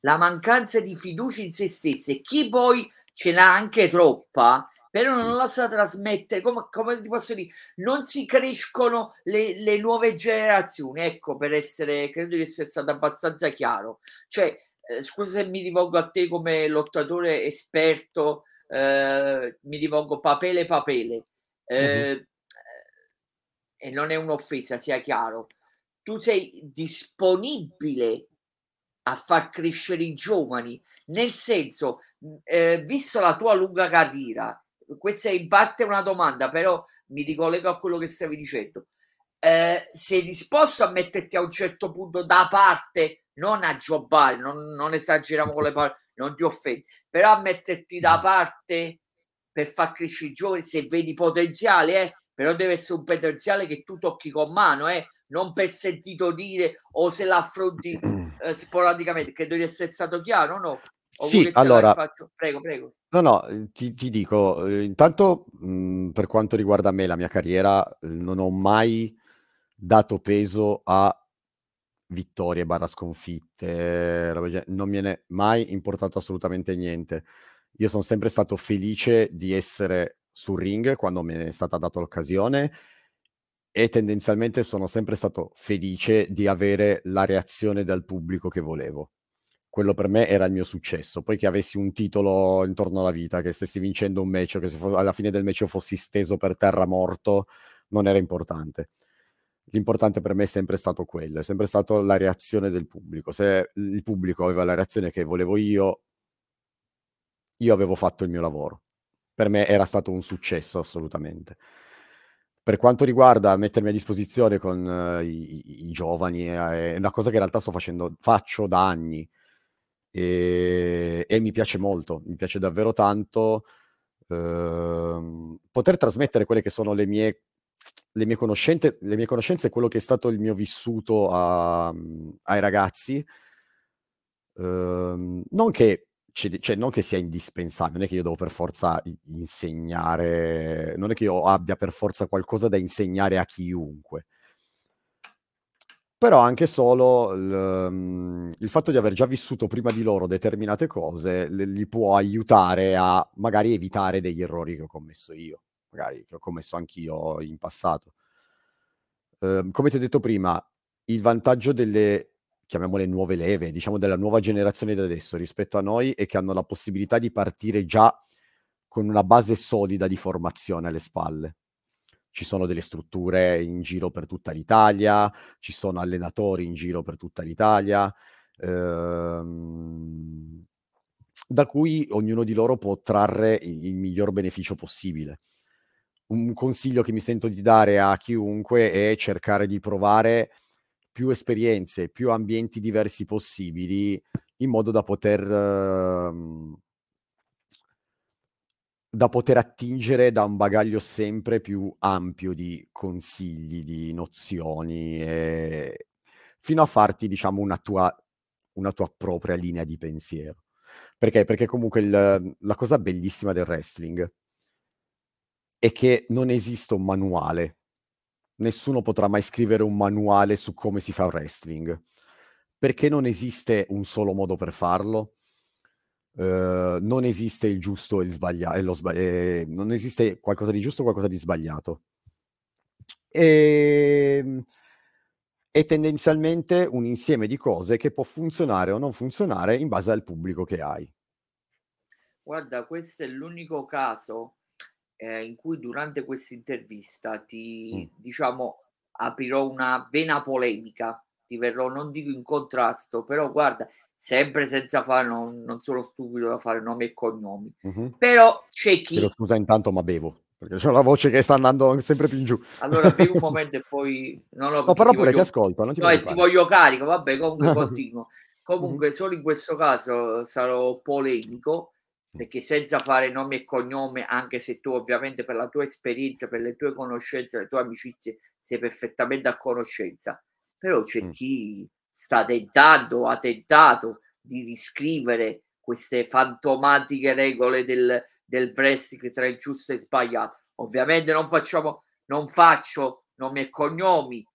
la mancanza di fiducia in se stessi e chi poi ce l'ha anche troppa, però non Sì. la sa trasmettere, come come ti posso dire, non si crescono le le nuove generazioni, ecco, per essere credo di essere stato abbastanza chiaro. Cioè, ehm, scusa se mi rivolgo a te come lottatore esperto, ehm, mi rivolgo papele papele, Mh-mh. ehm, e non è un'offesa, sia chiaro. Tu sei disponibile a far crescere i giovani, nel senso, ehm, visto la tua lunga carriera, questa è in parte una domanda, però mi ricollego a quello che stavi dicendo. Ehm, sei disposto a metterti a un certo punto da parte, non a jobbare, non non esageriamo con le parole, non ti offendi, però a metterti da parte per far crescere i giovani se vedi potenziale, eh, però deve essere un potenziale che tu tocchi con mano, eh, non per sentito dire o se l'affronti, <clears throat> ehm, sporadicamente. Credo di essere stato chiaro o no? Sì, allora? Prego, prego. no, no, uhm, ti ti dico, uhm, intanto, mhmm, per quanto riguarda me, la mia carriera, uhm, non ho mai dato peso a vittorie/sconfitte, robe ge non me n'è mai importato assolutamente niente. Io son sempre stato felice di essere sul ring quando me ne è stata data l'occasione e tendenzialmente sono sempre stato felice di avere la reazione dal pubblico che volevo. Quello per me era il mio successo. Poi che avessi un titolo intorno alla vita, che stessi vincendo un match che fo alla fine del match fossi steso per terra morto, non era importante. L'importante per me è sempre stato quello, è sempre stato la reazione del pubblico. Se il pubblico aveva la reazione che volevo io io avevo fatto il mio lavoro. Per me era stato un successo assolutamente. Per quanto riguarda mettermi a disposizione con i i i giovani, a è una cosa che in realtà sto facendo faccio da anni, ehm, e mi piace molto, mi piace davvero tanto, uhm, poter trasmettere quelle che sono le mie le mie conoscente le mie conoscenze e quello che è stato il mio vissuto a mhmm, ai ragazzi. Uhm, non che cioè non che sia indispensabile, non è che io devo per forza insegnare non è che io abbia per forza qualcosa da insegnare a chiunque. Però anche solo l mhmm, il fatto di aver già vissuto prima di loro determinate cose, li può aiutare a magari evitare degli errori che ho commesso io, magari che ho commesso anch'io in passato. Uhm, come ti ho detto prima, il vantaggio delle chiamiamole nuove leve, diciamo della nuova generazione di adesso rispetto a noi, è che hanno la possibilità di partire già con una base solida di formazione alle spalle. Ci sono delle strutture in giro per tutta l'Italia, ci sono allenatori in giro per tutta l'Italia, uhm, da cui ognuno di loro può trarre i il miglior beneficio possibile. Un consiglio che mi sento di dare a chiunque è cercare di provare più esperienze, più ambienti diversi possibili, in modo da poter mhmm da poter attingere da un bagaglio sempre più ampio di consigli, di nozioni, ehm, fino a farti diciamo una tua una tua propria linea di pensiero. Perché? Perché comunque il la cosa bellissima del wrestling è che non esiste un manuale. Nessuno potrà mai scrivere un manuale su come si fa wrestling, perché non esiste un solo modo per farlo, uhm, non esiste il giusto e il sbaglia e lo sba ehm, non esiste qualcosa di giusto o qualcosa di sbagliato. Ehm, è tendenzialmente un insieme di cose che può funzionare o non funzionare in base al pubblico che hai. Guarda, questo è l'unico caso, ehm, in cui durante questa intervista ti diciamo, aprirò una vena polemica, ti verrò, non dico in contrasto, però guarda, sempre senza fare non non sono stupido da fare nomi e cognomi. Mh-mh. Però c'è chi scusa intanto, ma bevo. perché c'ho la voce che sta andando sempre più in giù. Allora, bevi un <laughs> momento e poi... No, no, no però pure voglio... ti ascolto. Non ti no, ti voglio carico, vabbè, comunque <laughs> continuo. Comunque, mm-hmm. solo in questo caso sarò polemico, perché senza fare nome e cognome, anche se tu ovviamente per la tua esperienza, per le tue conoscenze, le tue amicizie, sei perfettamente a conoscenza, però c'è mm. chi sta tentando, ha tentato di riscrivere queste fantomatiche regole del, del wrestling tra il giusto e il sbagliato. Ovviamente non facciamo, non faccio nomi e cognomi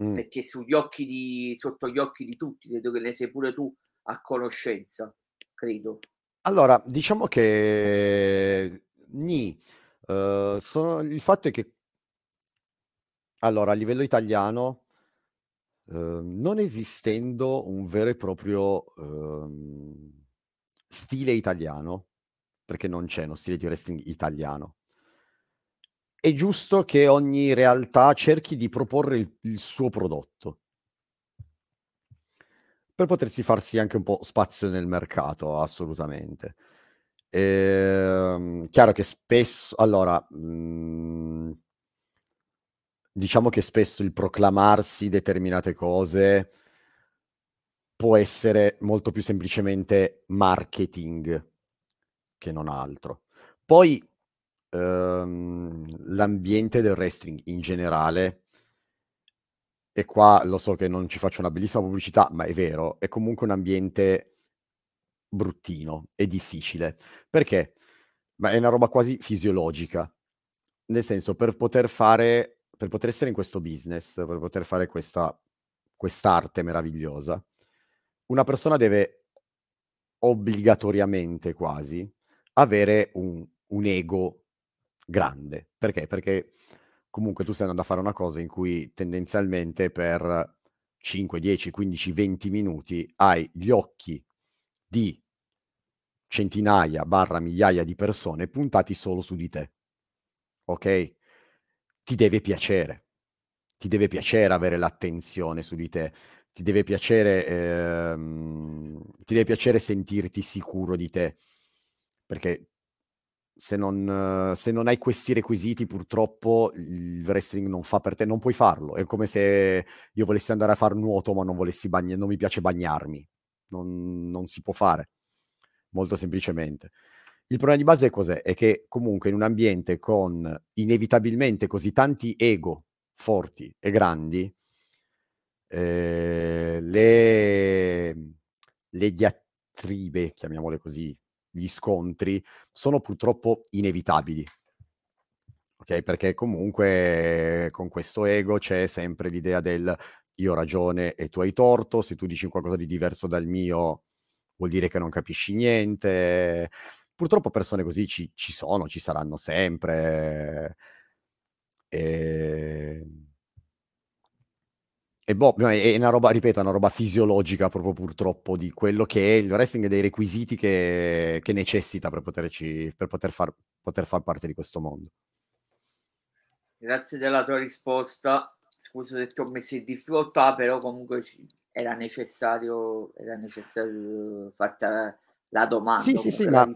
mm. perché sugli occhi di, sotto gli occhi di tutti, credo che ne sei pure tu a conoscenza, credo. Allora, diciamo che ni, uh, sono, il fatto è che allora a livello italiano uh, non esistendo un vero e proprio uh, stile italiano, perché non c'è uno stile di wrestling italiano. È giusto che ogni realtà cerchi di proporre il, il suo prodotto per potersi farsi anche un po' spazio nel mercato, assolutamente. Ehm, chiaro che spesso, allora, mh, mhmm, diciamo che spesso il proclamarsi determinate cose può essere molto più semplicemente marketing che non altro. Poi ehm, l'ambiente del wrestling in generale, e qua lo so che non ci faccio una bellissima pubblicità, ma è vero, è comunque un ambiente bruttino e difficile. Perché? Ma è una roba quasi fisiologica. Nel senso, per poter fare, per poter essere in questo business, per poter fare questa, quest'arte meravigliosa, una persona deve obbligatoriamente quasi avere un, un ego grande. Perché? Perché comunque tu stai andando a fare una cosa in cui tendenzialmente per 5, 10, 15, 20 minuti hai gli occhi di centinaia barra migliaia di persone puntati solo su di te. Ok? Ti deve piacere. Ti deve piacere avere l'attenzione su di te. Ti deve piacere, ehm, ti deve piacere sentirti sicuro di te perché se non, se non hai questi requisiti purtroppo il wrestling non fa per te, non puoi farlo. È come se io volessi andare a fare nuoto ma non bagnare, non mi piace bagnarmi. Non, non si può fare, molto semplicemente. Il problema di base è cos'è? È che comunque in un ambiente con inevitabilmente così tanti ego forti e grandi, eh, le, le diatribe, chiamiamole così, gli scontri sono purtroppo inevitabili. Ok, perché comunque con questo ego c'è sempre l'idea del io ho ragione e tu hai torto, se tu dici qualcosa di diverso dal mio vuol dire che non capisci niente. Purtroppo persone così ci, ci sono, ci saranno sempre. E ehm, e boh, è una roba, ripeto, è una roba fisiologica proprio purtroppo di quello che è il wrestling e dei requisiti che, che necessita per, poterci, per poter, far, poter far parte di questo mondo. Grazie della tua risposta. Scusa se ti ho messo in difficoltà, però comunque era necessario, era necessario farti la, domanda. Sì, sì, sì, ma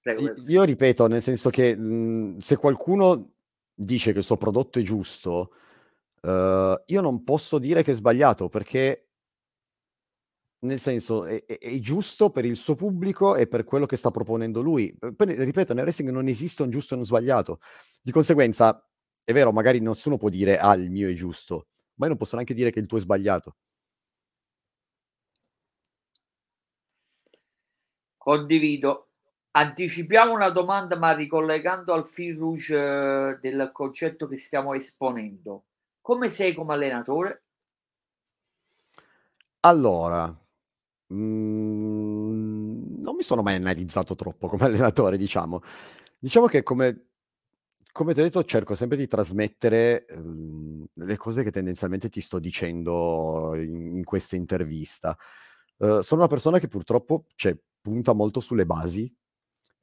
Prego, io ripeto, nel senso che mh, se qualcuno dice che il suo prodotto è giusto, Uhm, io non posso dire che è sbagliato perché nel senso è è è giusto per il suo pubblico e per quello che sta proponendo lui. Uhm, poi ripeto, nel wrestling non esiste un giusto e un sbagliato. Di conseguenza, è vero, magari nessuno può dire: "Ah, il mio è giusto", ma io non posso neanche dire che il tuo è sbagliato. Condivido. Anticipiamo una domanda, ma ricollegando al fil rouge eh, del concetto che stiamo esponendo. Come sei come allenatore? Allora, mhmm, non mi sono mai analizzato troppo come <laughs> allenatore, diciamo. Diciamo che come come ti ho detto cerco sempre di trasmettere, uhm, le cose che tendenzialmente ti sto dicendo in in questa intervista. Uhm, sono una persona che purtroppo, cioè, punta molto sulle basi,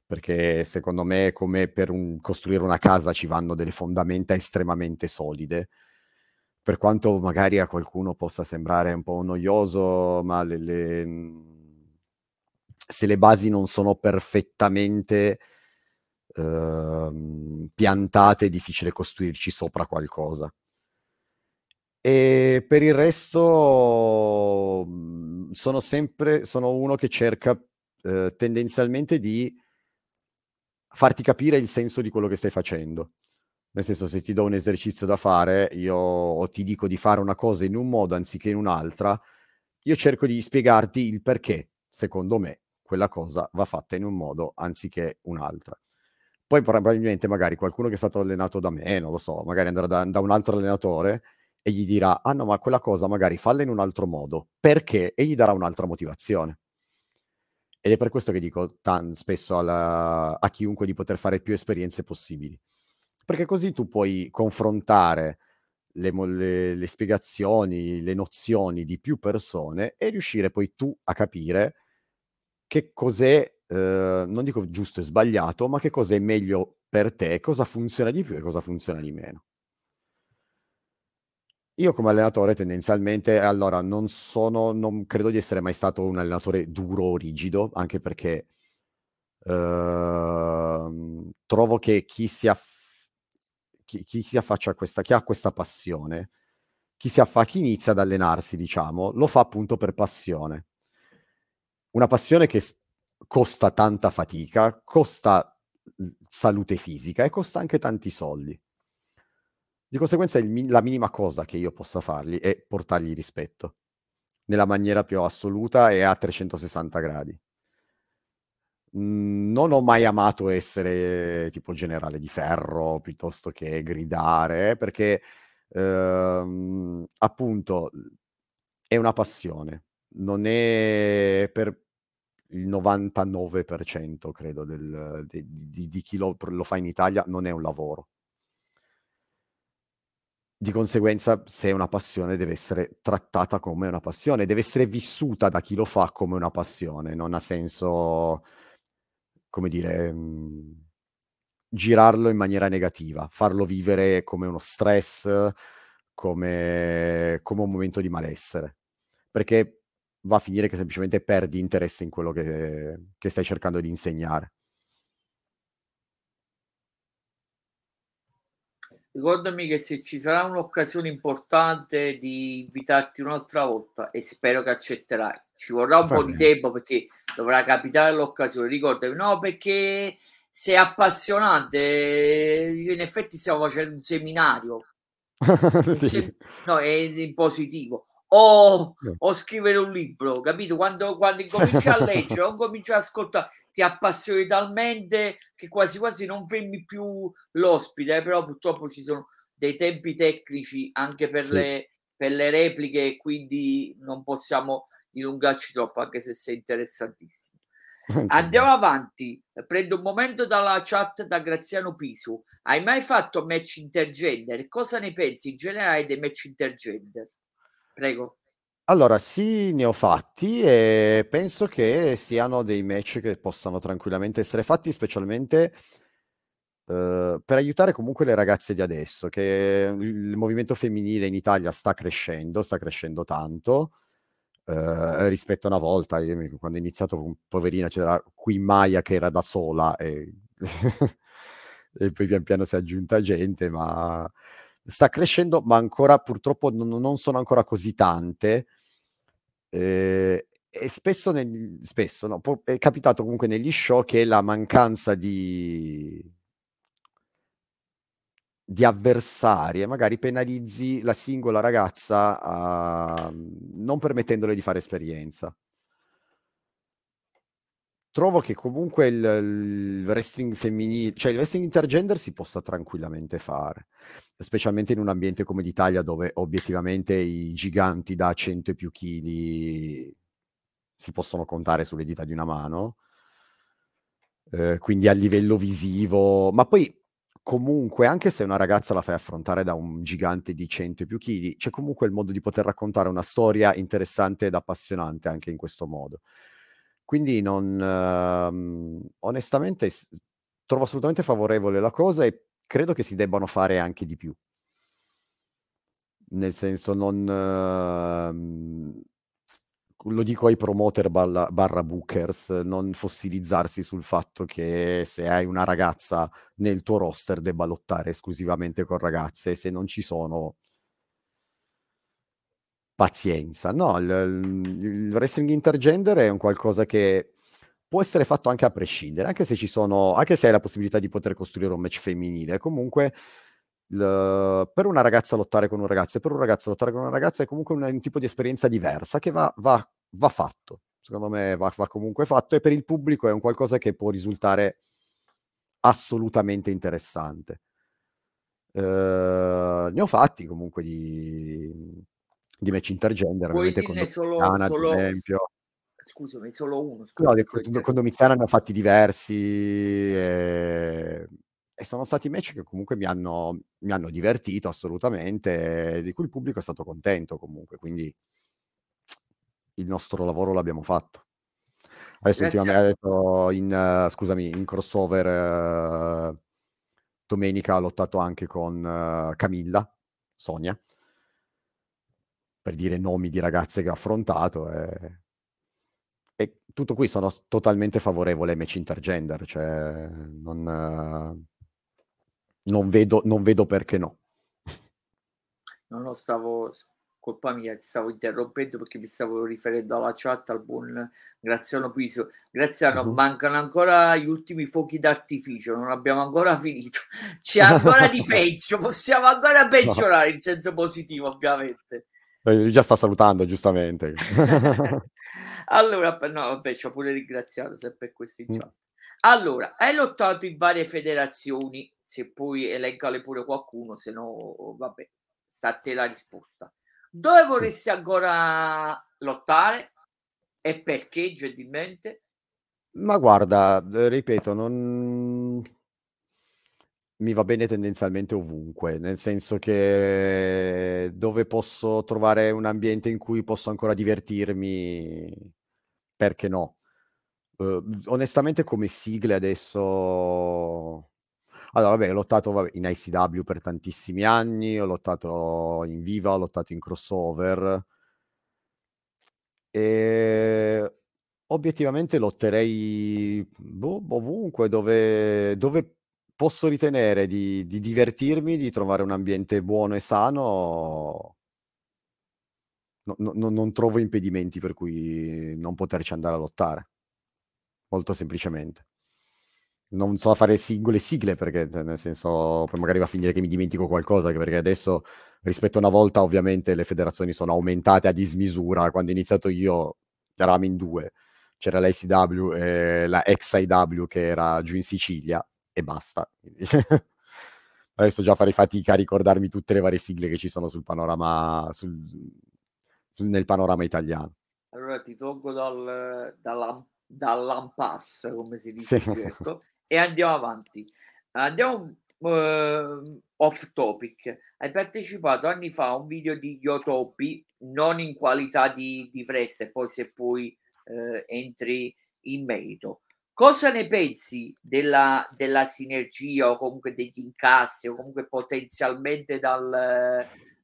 perché secondo me come per un costruire una casa ci vanno delle fondamenta estremamente solide per quanto magari a qualcuno possa sembrare un po' noioso, ma le, le, mhmm, se le basi non sono perfettamente uh, piantate, è difficile costruirci sopra qualcosa. E per il resto mhmm, sono sempre sono uno che cerca, ehm, tendenzialmente di farti capire il senso di quello che stai facendo. Nel senso, se ti do un esercizio da fare, io o ti dico di fare una cosa in un modo anziché in un'altra, io cerco di spiegarti il perché, secondo me, quella cosa va fatta in un modo anziché un'altra. Poi probabilmente magari qualcuno che è stato allenato da me, non lo so, magari andrà da, da un altro allenatore e gli dirà, ah no, ma quella cosa magari falla in un altro modo, perché? E gli darà un'altra motivazione. Ed è per questo che dico tan, spesso alla, a chiunque di poter fare più esperienze possibili. Perché così tu puoi confrontare le, le, le spiegazioni, le nozioni di più persone e riuscire poi tu a capire che cos'è, eh, non dico giusto e sbagliato, ma che cos'è meglio per te, cosa funziona di più e cosa funziona di meno. Io come allenatore tendenzialmente, allora, non sono, non credo di essere mai stato un allenatore duro o rigido, anche perché uh, trovo che chi si, aff- chi, chi si affaccia a questa, chi ha questa passione, chi si affa, chi inizia ad allenarsi, diciamo, lo fa appunto per passione. Una passione che costa tanta fatica, costa salute fisica e costa anche tanti soldi. Di conseguenza il la minima cosa che io possa fargli è portargli rispetto, nella maniera più assoluta e a 360 gradi. Mhmm, non ho mai amato essere tipo generale di ferro, piuttosto che gridare, perché, uhm, appunto, è una passione. Non è per il 99% credo del de di di chi lo lo fa in Italia, non è un lavoro. Di conseguenza, se è una passione, deve essere trattata come una passione, deve essere vissuta da chi lo fa come una passione. Non ha senso, come dire, mhmm, girarlo in maniera negativa, farlo vivere come uno stress, come come un momento di malessere, perché va a finire che semplicemente perdi interesse in quello che che stai cercando di insegnare. Ricordami che se ci sarà un'occasione importante di invitarti un'altra volta e spero che accetterai. Ci vorrà un Va po' di bene. tempo perché dovrà capitare l'occasione. Ricordami, no, perché sei appassionante. In effetti stiamo facendo un seminario. <laughs> Sì. No, è in positivo. O, Sì. o scrivere un libro, capito? Quando, quando incominci a leggere <laughs> o cominci ad ascoltare, ti appassioni talmente che quasi quasi non fermi più l'ospite, eh, però purtroppo ci sono dei tempi tecnici anche per, Sì. le, per le repliche quindi non possiamo dilungarci troppo, anche se sei interessantissimo. Andiamo avanti, prendo un momento dalla chat da Graziano Pisu. Hai mai fatto match intergender? Cosa ne pensi in generale dei match intergender? Prego. Allora, sì, ne ho fatti e penso che siano dei match che possano tranquillamente essere fatti, specialmente uhm, per aiutare comunque le ragazze di adesso, che il movimento femminile in Italia sta crescendo, sta crescendo tanto, uhm, rispetto a una volta. Quando ho iniziato, poverina, c'era qui Maya che era da sola e <laughs> e poi pian piano si è aggiunta gente, ma sta crescendo, ma ancora purtroppo non non sono ancora così tante. Ehm, e spesso neg spesso no, è capitato comunque negli show che la mancanza di di avversarie magari penalizzi la singola ragazza, mhmm, non permettendole di fare esperienza. Trovo che comunque il il wrestling femminile cioè il wrestling intergender si possa tranquillamente fare, specialmente in un ambiente come l'Italia dove obiettivamente i giganti da 100 e più chili si possono contare sulle dita di una mano. Ehm, quindi a livello visivo ma poi comunque anche se una ragazza la fai affrontare da un gigante di 100 e più chili, c'è comunque il modo di poter raccontare una storia interessante ed appassionante anche in questo modo. Quindi non mhmm, onestamente trovo assolutamente favorevole la cosa e credo che si debbano fare anche di più. Nel senso non mhmm, lo dico ai promoter balla barra bookers, non fossilizzarsi sul fatto che se hai una ragazza nel tuo roster debba lottare esclusivamente con ragazze se non ci sono pazienza. No, il il wrestling intergender è un qualcosa che può essere fatto anche a prescindere, anche se ci sono anche se hai la possibilità di poter costruire un match femminile. Comunque l per una ragazza lottare con un ragazzo e per un ragazzo lottare con una ragazza è comunque un un tipo di esperienza diversa che va va va fatto. Secondo me va va comunque fatto e per il pubblico è un qualcosa che può risultare assolutamente interessante. Uhm, ne ho fatti comunque di di match intergender, con dirne solo ad solo s esempio. scusami, solo 1, No, scusa de se ti ho con con. Domiziana ne ho fatti diversi, ehm, e sono stati match che comunque mi hanno mi hanno divertito assolutamente, di cui il pubblico è stato contento comunque, quindi il nostro lavoro l'abbiamo fatto. Adesso Grazie ultimame a adesso in scusami, in crossover domenica ha lottato anche con Camilla, Sonia per dire nomi di ragazze che ha affrontato, e e tutto qui, sono totalmente favorevole ai match intergender, cioè non non vedo non vedo perché no. No, no, stavo colpa mia, ti stavo interrompendo perché mi stavo riferendo alla chat al buon Graziano Piso. Graziano, Mh-mh. mancano ancora gli ultimi fuochi d'artificio, non abbiamo ancora <laughs> finito. C'è <laughs> ancora di peggio, possiamo ancora No. peggiorare in senso positivo ovviamente. Eh, lui già sta salutando giustamente. <laughs> Allora no vabbè, c'ho pure ringraziato sempre questo in Mh. chat. Allora, hai lottato in varie federazioni, se puoi elencale pure qualcuno, se no vabbè, sta a te la risposta. Dove vorresti ancora lottare e perché gentilmente? Ma guarda, ripeto, non mi va bene tendenzialmente ovunque, nel senso che dove posso trovare un ambiente in cui posso ancora divertirmi, perché no? Uhm, onestamente come sigle adesso allora vabbè, ho lottato vabbè in ICW per tantissimi anni, ho lottato in Viva, ho lottato in crossover ehm, obiettivamente lotterei, boh, ovunque dove dove posso ritenere di di divertirmi, di trovare un ambiente buono e sano no no no non trovo impedimenti per cui non poterci andare a lottare. Molto semplicemente. Non so fare singole sigle perché t nel senso, poi magari va a finire che mi dimentico qualcosa, perché adesso rispetto a una volta ovviamente le federazioni sono aumentate a dismisura. Quando ho iniziato io eravamo in 2, c'era l'ICW e la ex-IW che era giù in Sicilia e basta. <laughs> Adesso già farei fatica a ricordarmi tutte le varie sigle che ci sono sul panorama sul sul nel panorama italiano. Allora ti tolgo dal dall'am dall'impasse come si Sì. dice qui, ecco, e andiamo avanti. Andiamo, uhm, off topic. Hai partecipato anni fa a un video di Yotopi, non in qualità di di wrestler, poi se poi, uhm, entri in merito. Cosa ne pensi della della sinergia o comunque degli incassi o comunque potenzialmente dal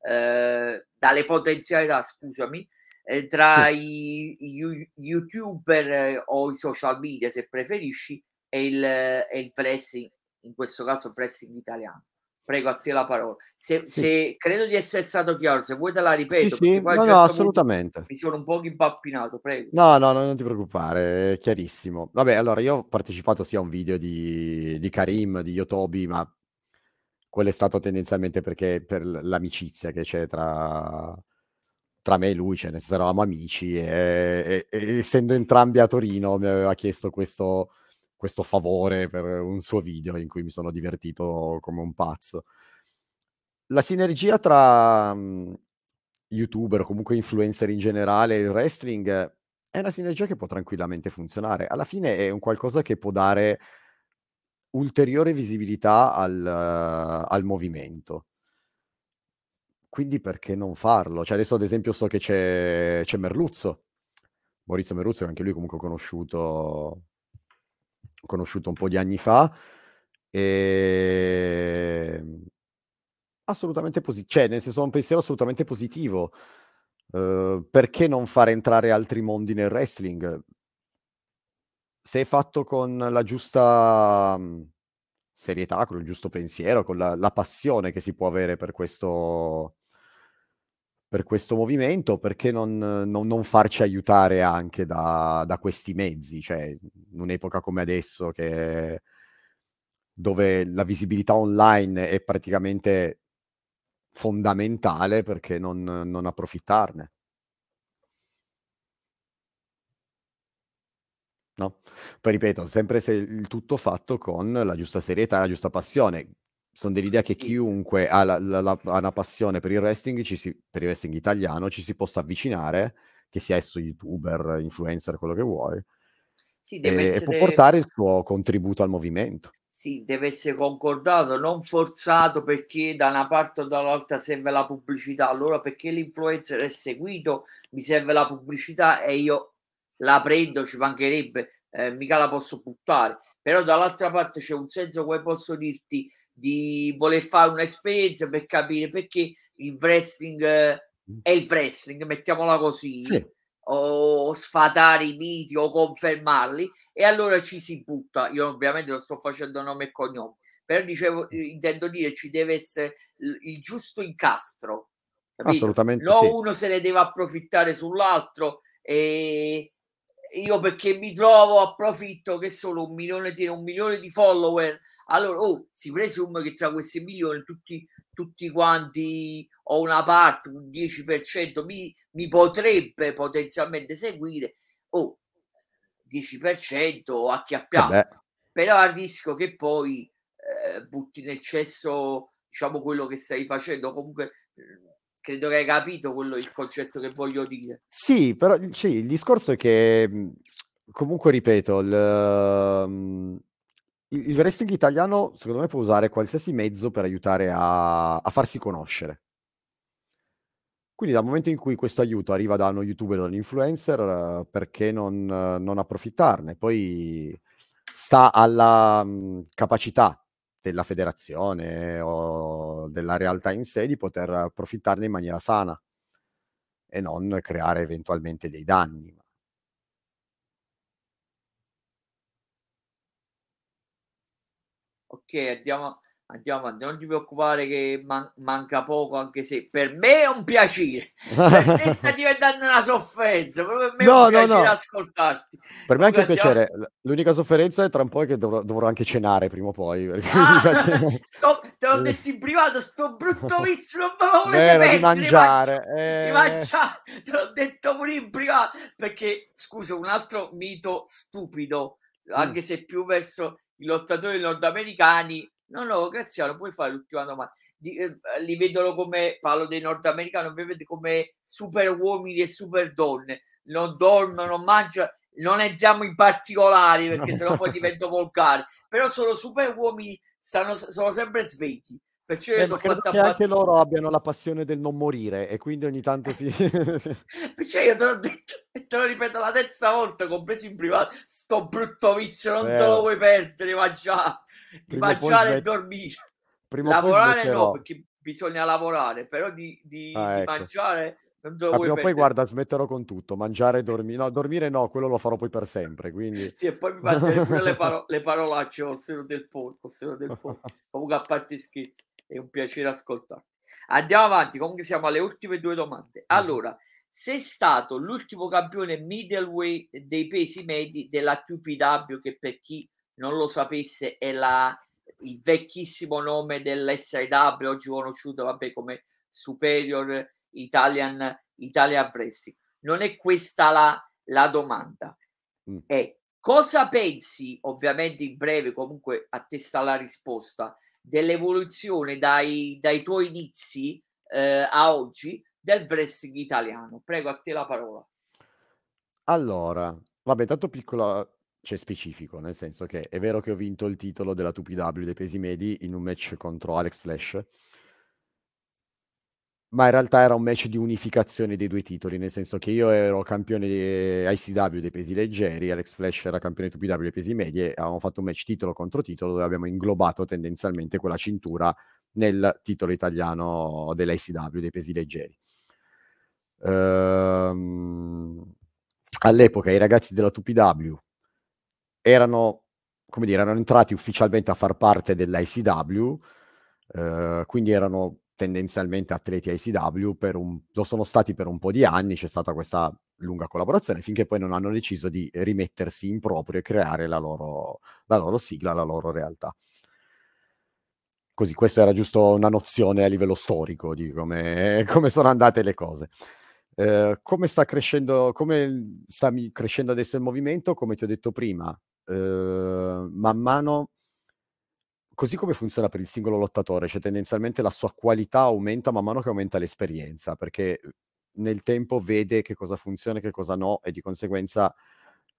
uhm, dalle potenzialità scusami, ehm, tra Sì. i i you youtuber o i social media se preferisci e il e il wrestling, in questo caso il wrestling italiano. Prego a te la parola. Se Sì. se credo di essere stato chiaro, se vuoi te la ripeto sì. No, no, certo punto assolutamente. mi sono un poco impappinato, prego. No, no, no, non ti preoccupare, è chiarissimo. Vabbè, allora io ho partecipato sì a un video di di Karim, di Yotobi, ma quello è stato tendenzialmente perché per l'amicizia che c'è tra tra me e lui, cioè nel senso eravamo amici e e e essendo entrambi a Torino mi aveva chiesto questo questo favore per un suo video in cui mi sono divertito come un pazzo. La sinergia tra, mhmm, youtuber o comunque influencer in generale e il wrestling è una sinergia che può tranquillamente funzionare. Alla fine è un qualcosa che può dare ulteriore visibilità al al movimento. Quindi perché non farlo? Cioè adesso ad esempio so che c'è c'è Merluzzo, Maurizio Merluzzo che anche lui comunque ho conosciuto conosciuto un po' di anni fa, ehm assolutamente posi cioè nel senso un pensiero assolutamente positivo. Uhm, perché non fare entrare altri mondi nel wrestling? Se è fatto con la giusta, mhmm, serietà, con il giusto pensiero, con la la passione che si può avere per questo per questo movimento, perché non non non farci aiutare anche da da questi mezzi? Cioè, in un'epoca come adesso che dove la visibilità online è praticamente fondamentale, perché non non approfittarne? No? Poi ripeto, sempre se il tutto fatto con la giusta serietà e la giusta passione. Son dell'idea che Sì. chiunque ha la la la ha una passione per il wrestling ci si per il wrestling italiano, ci si possa avvicinare, che sia esso youtuber, influencer, quello che vuoi Sì, deve e e può essere portare il suo contributo al movimento. Sì, deve essere concordato, non forzato perché da una parte o dall'altra serve la pubblicità. Allora perché l'influencer è seguito, mi serve la pubblicità e io la prendo, ci mancherebbe, ehm, mica la posso buttare. Però dall'altra parte c'è un senso, come posso dirti, di voler fare un'esperienza per capire perché il wrestling Mh. è il wrestling, mettiamola così, Sì. o sfatare i miti o confermarli e allora ci si butta. Io ovviamente non sto facendo nome e cognome, però dicevo intendo dire ci deve essere il giusto incastro, capito? Assolutamente No sì. uno se ne deve approfittare sull'altro, ehm, io perché mi trovo approfitto che sono 1.000.000 tieni 1.000.000 di follower, allora oh, si presume che tra questi 1.000.000 tutti tutti quanti o una parte, un 10% mi mi potrebbe potenzialmente seguire. Oh, 10% Eh acchiappiamo, beh. però a rischio che poi, ehm, butti nel cesso, diciamo, quello che stai facendo. Comunque, credo che hai capito quello il concetto che voglio dire. Sì, però sì, il discorso è che, comunque ripeto, il mhmm, il il wrestling italiano secondo me può usare qualsiasi mezzo per aiutare a a farsi conoscere. Quindi dal momento in cui questo aiuto arriva da uno youtuber o da un influencer, perché non non approfittarne? Poi sta alla, mhmm, capacità della federazione o della realtà in sé di poter approfittarne in maniera sana e non creare eventualmente dei danni. Okay, andiamo andiamo avanti. Non ti preoccupare che man manca poco, anche se per me è un piacere. Per te sta <laughs> diventando una sofferenza, però per me è un No, no, piacere no. ascoltarti. Per me è anche un piacere. L'unica sofferenza è tra un po' che dovrò dovrò anche cenare prima o poi, perché Ah, <laughs> <laughs> sto te l'ho detto in privato, 'sto brutto vizio non ve lo volete Vero, di mangiare, eh. mangia te l'ho detto pure in privato, perché scusa, un altro mito stupido, Mh. anche se più verso i lottatori nordamericani no, no, Graziano puoi fare l'ultima domanda. Di ehm, li vedono come parlo dei nordamericani, ovviamente come super uomini e super donne. Non dormono, non mangia non entriamo in particolari perché se no poi divento volgare, però sono super uomini, stanno sono sempre svegli. Perciò Eh, credo fatto che bat anche loro abbiano la passione del non morire e quindi ogni tanto si Perciò <laughs> io te l'ho detto e te lo ripeto la terza volta, compreso in privato, 'sto brutto vizio non te lo Vero. puoi perdere, poi mangiare e smet dormire. prima Lavorare no, perché bisogna lavorare, però di di Ah, di ecco. mangiare non te lo Ma puoi prima o poi perdere guarda smetterò con tutto, mangiare e dormi no, dormire no, quello lo farò poi per sempre, quindi Sì, e poi mi <laughs> manderei pure le paro le parolacce col seno del seno del poi. <laughs> Comunque a parte scherzi, è un piacere ascoltarti. Andiamo avanti, comunque siamo alle ultime 2 domande. Mh-mh. Allora, sei stato l'ultimo campione middleweight dei pesi medi della QPW, che per chi non lo sapesse è la il vecchissimo nome dell'SIW, oggi conosciuto, vabbè, come Superior Italian Italian Wrestling. Non è questa la la domanda. Mh. È: cosa pensi, ovviamente in breve, comunque a te sta la risposta, dell'evoluzione dai dai tuoi inizi, ehm, a oggi del wrestling italiano? Prego, a te la parola. Allora, vabbè tanto piccola cioè specifico, nel senso che è vero che ho vinto il titolo della TPW dei pesi medi in un match contro Alex Flash ma in realtà era un match di unificazione dei 2 titoli, nel senso che io ero campione di ICW dei pesi leggeri, Alex Flash era campione TPW dei pesi medi e avevamo fatto un match titolo contro titolo, dove abbiamo inglobato tendenzialmente quella cintura nel titolo italiano dell'ICW dei pesi leggeri. Ehm, all'epoca i ragazzi della 2PW erano, come dire, erano entrati ufficialmente a far parte dell'ICW, eh, quindi erano tendenzialmente atleti ICW, un, lo sono stati per un po' di anni, c'è stata questa lunga collaborazione, finché poi non hanno deciso di rimettersi in proprio e creare la loro, la loro sigla, la loro realtà. Così, questa era giusto una nozione a livello storico di come, <laughs> come sono andate le cose. Eh, come sta crescendo, come sta crescendo adesso il movimento? Come ti ho detto prima, eh, man mano così come funziona per il singolo lottatore, cioè tendenzialmente la sua qualità aumenta man mano che aumenta l'esperienza, perché nel tempo vede che cosa funziona e che cosa no e di conseguenza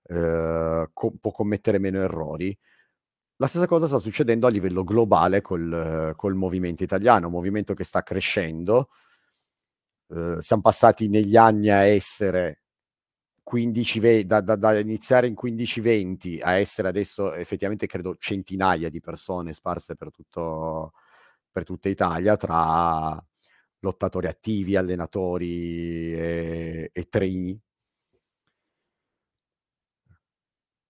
eh, co- può commettere meno errori. La stessa cosa sta succedendo a livello globale col, col movimento italiano, un movimento che sta crescendo. Eh, siamo passati negli anni a essere 15, da, da, da, iniziare in 15-20 a essere adesso effettivamente credo centinaia di persone sparse per, tutto, per tutta Italia tra lottatori attivi, allenatori e, e trainee.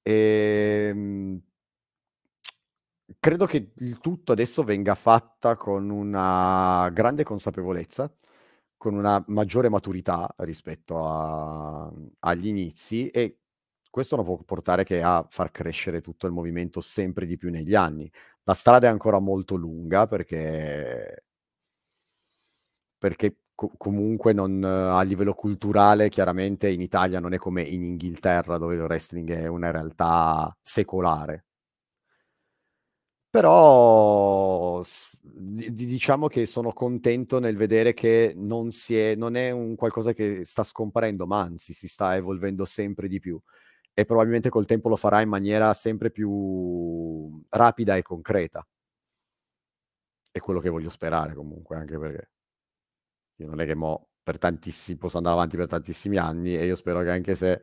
E, ehm, credo che il tutto adesso venga fatta con una grande consapevolezza con una maggiore maturità rispetto a, agli inizi e questo non può portare che a far crescere tutto il movimento sempre di più negli anni. La strada è ancora molto lunga perché, perché co- comunque non, a livello culturale chiaramente in Italia non è come in Inghilterra dove il wrestling è una realtà secolare. Però diciamo che sono contento nel vedere che non, è, non è un qualcosa che sta scomparendo, ma anzi si sta evolvendo sempre di più e probabilmente col tempo lo farà in maniera sempre più rapida e concreta. È quello che voglio sperare comunque, anche perché io non è che mo per tantissimi posso andare avanti per tantissimi anni e io spero che anche se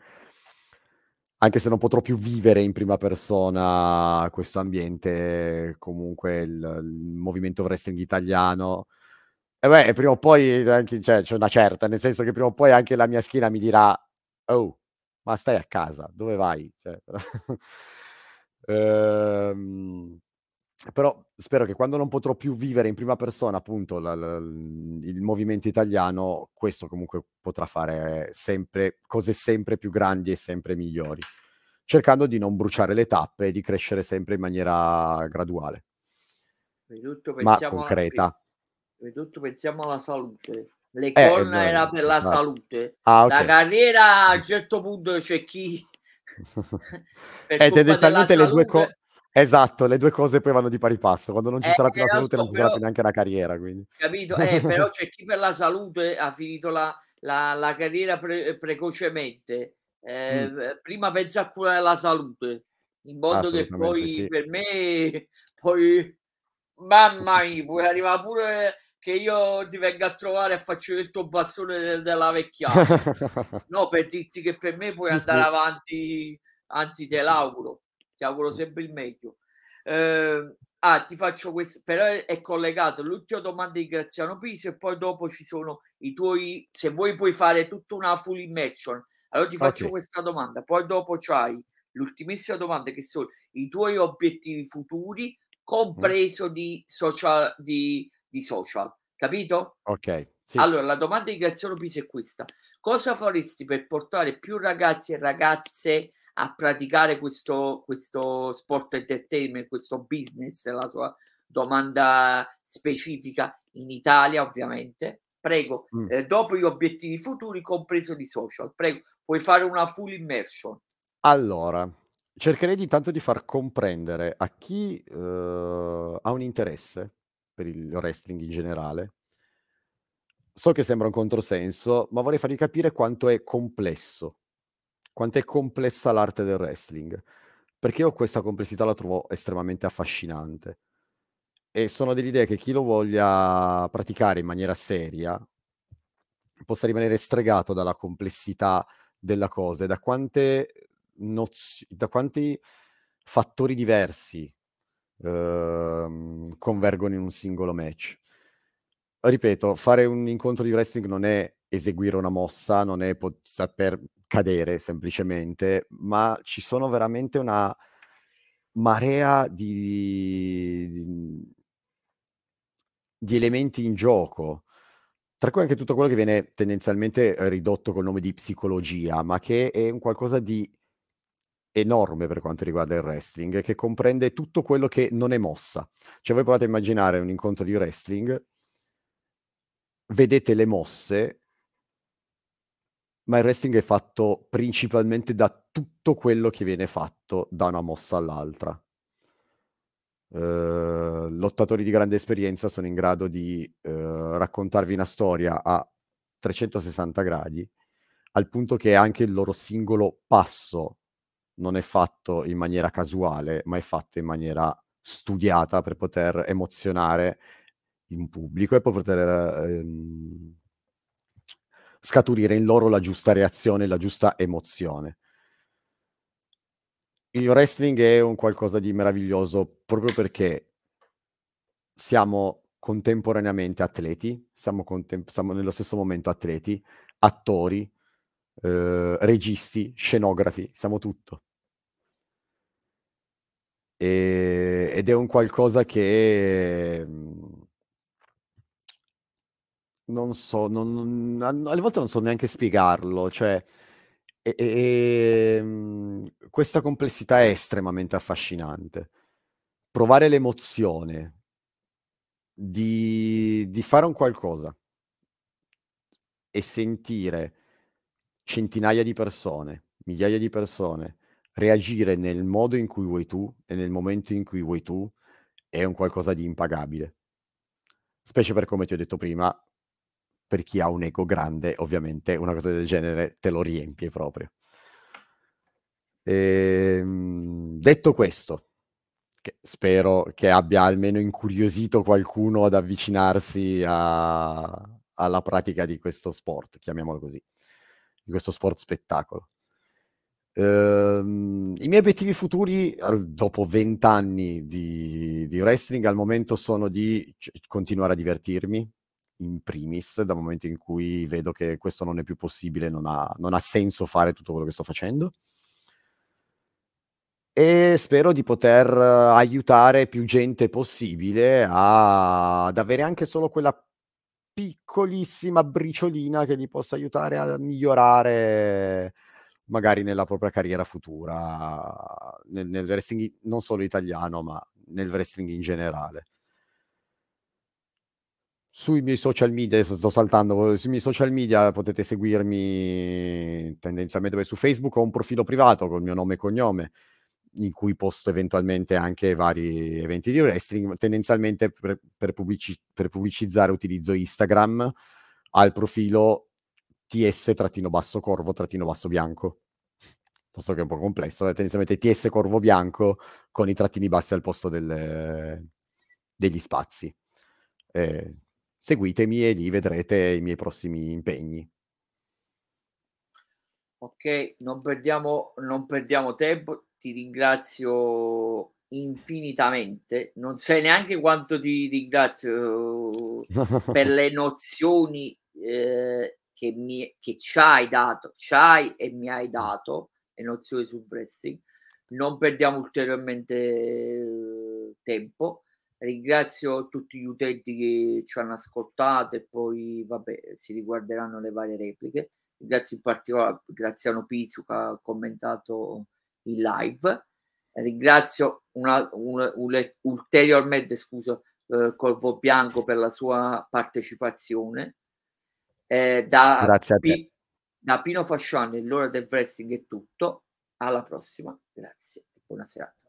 anche se non potrò più vivere in prima persona questo ambiente, comunque il, il movimento wrestling italiano. E beh, prima o poi anche, cioè, c'è una certa, nel senso che prima o poi anche la mia schiena mi dirà, oh, ma stai a casa, dove vai? Cioè, <laughs> ehm, però spero che quando non potrò più vivere in prima persona appunto la, la, il movimento italiano, questo comunque potrà fare sempre cose sempre più grandi e sempre migliori, cercando di non bruciare le tappe e di crescere sempre in maniera graduale, ma concreta. Tutto pensiamo alla salute. Le eh, corna era per la esatto. salute. Ah, okay. La carriera a un certo punto c'è chi <laughs> <laughs> per eh, tendenzialmente le due cose Esatto, le due cose poi vanno di pari passo. Quando non ci eh, sarà più la salute, non ci sarà più neanche la carriera. Quindi. Capito? <laughs> Eh, però c'è chi per la salute ha finito la, la, la carriera pre- precocemente. Eh, mm. Prima pensa a curare la salute, in modo che poi sì. per me, poi mamma <laughs> mia, puoi arrivare pure che io ti venga a trovare e faccio il tuo bazzone de- della vecchiata. <laughs> no, per dirti che per me puoi sì, andare sì. avanti, anzi te l'auguro ti auguro sempre il meglio. Eh, ah, ti faccio questo, però è collegato l'ultima domanda di Graziano Piso e poi dopo ci sono i tuoi, se vuoi puoi fare tutta una full immersion, allora ti faccio okay. questa domanda, poi dopo c'hai l'ultimissima domanda che sono i tuoi obiettivi futuri, compreso mm. di social, di, di social, capito? Ok. Sì. Allora, la domanda di Graziano Piso è questa. Cosa faresti per portare più ragazzi e ragazze a praticare questo, questo sport entertainment, questo business? La sua domanda specifica in Italia, ovviamente. Prego, mm. eh, dopo gli obiettivi futuri, compreso di social. Prego, puoi fare una full immersion. Allora, cercherei di tanto di far comprendere a chi uh, ha un interesse per il wrestling in generale So che sembra un controsenso, ma vorrei fargli capire quanto è complesso, quanto è complessa l'arte del wrestling, perché io questa complessità la trovo estremamente affascinante. E sono dell'idea che chi lo voglia praticare in maniera seria possa rimanere stregato dalla complessità della cosa e da nozi- da quanti fattori diversi uh, convergono in un singolo match. Ripeto, fare un incontro di wrestling non è eseguire una mossa, non è pot- saper cadere semplicemente, ma ci sono veramente una marea di, di, di elementi in gioco, tra cui anche tutto quello che viene tendenzialmente ridotto col nome di psicologia, ma che è un qualcosa di enorme per quanto riguarda il wrestling, che comprende tutto quello che non è mossa. Cioè voi provate a immaginare un incontro di wrestling, vedete le mosse, ma il wrestling è fatto principalmente da tutto quello che viene fatto da una mossa all'altra. Uh, lottatori di grande esperienza sono in grado di uh, raccontarvi una storia a 360 gradi, al punto che anche il loro singolo passo non è fatto in maniera casuale, ma è fatto in maniera studiata per poter emozionare in pubblico e per poter ehm, scaturire in loro la giusta reazione, la giusta emozione. Il wrestling è un qualcosa di meraviglioso proprio perché siamo contemporaneamente atleti, siamo, contem- siamo nello stesso momento atleti, attori, eh, registi, scenografi, siamo tutto. E, ed è un qualcosa che mhmm, non so, non, non, alle volte non so neanche spiegarlo, cioè e, e, ehm, questa complessità è estremamente affascinante. Provare l'emozione di, di fare un qualcosa e sentire centinaia di persone, migliaia di persone reagire nel modo in cui vuoi tu e nel momento in cui vuoi tu è un qualcosa di impagabile. Specie per come ti ho detto prima, per chi ha un ego grande, ovviamente una cosa del genere te lo riempie proprio. E, ehm, detto questo, che spero che abbia almeno incuriosito qualcuno ad avvicinarsi a, alla pratica di questo sport, chiamiamolo così, di questo sport spettacolo. Ehm, I miei obiettivi futuri, dopo vent'anni di, di wrestling, al momento sono di c- continuare a divertirmi, in primis, dal momento in cui vedo che questo non è più possibile, non ha, non ha senso fare tutto quello che sto facendo. E spero di poter aiutare più gente possibile a, ad avere anche solo quella piccolissima briciolina che gli possa aiutare a migliorare magari nella propria carriera futura, nel, nel wrestling non solo italiano, ma nel wrestling in generale. Sui miei social media, sto saltando, sui miei social media potete seguirmi tendenzialmente su Facebook, ho un profilo privato col mio nome e cognome, in cui posto eventualmente anche vari eventi di wrestling, tendenzialmente per, per, pubblici- per pubblicizzare utilizzo Instagram al profilo ts-corvo-bianco. Posto che è un po' complesso, è tendenzialmente ts corvo bianco con i trattini bassi al posto delle, degli spazi. Eh, seguitemi e lì vedrete i miei prossimi impegni. Ok, non perdiamo, non perdiamo tempo, ti ringrazio infinitamente, non sai neanche quanto ti ringrazio <laughs> per le nozioni eh, che, mi, che ci hai dato, ci hai e mi hai dato le nozioni sul wrestling. Non perdiamo ulteriormente eh, tempo. Ringrazio tutti gli utenti che ci hanno ascoltato e poi vabbè, si riguarderanno le varie repliche. Ringrazio in particolare Graziano Pizzu che ha commentato il live. Ringrazio una, un, un, ulteriormente scuso eh, Corvo Bianco per la sua partecipazione eh, da, Grazie a te. P- da Pino Fasciani, l'ora del wrestling è tutto. Alla prossima, grazie e buona serata.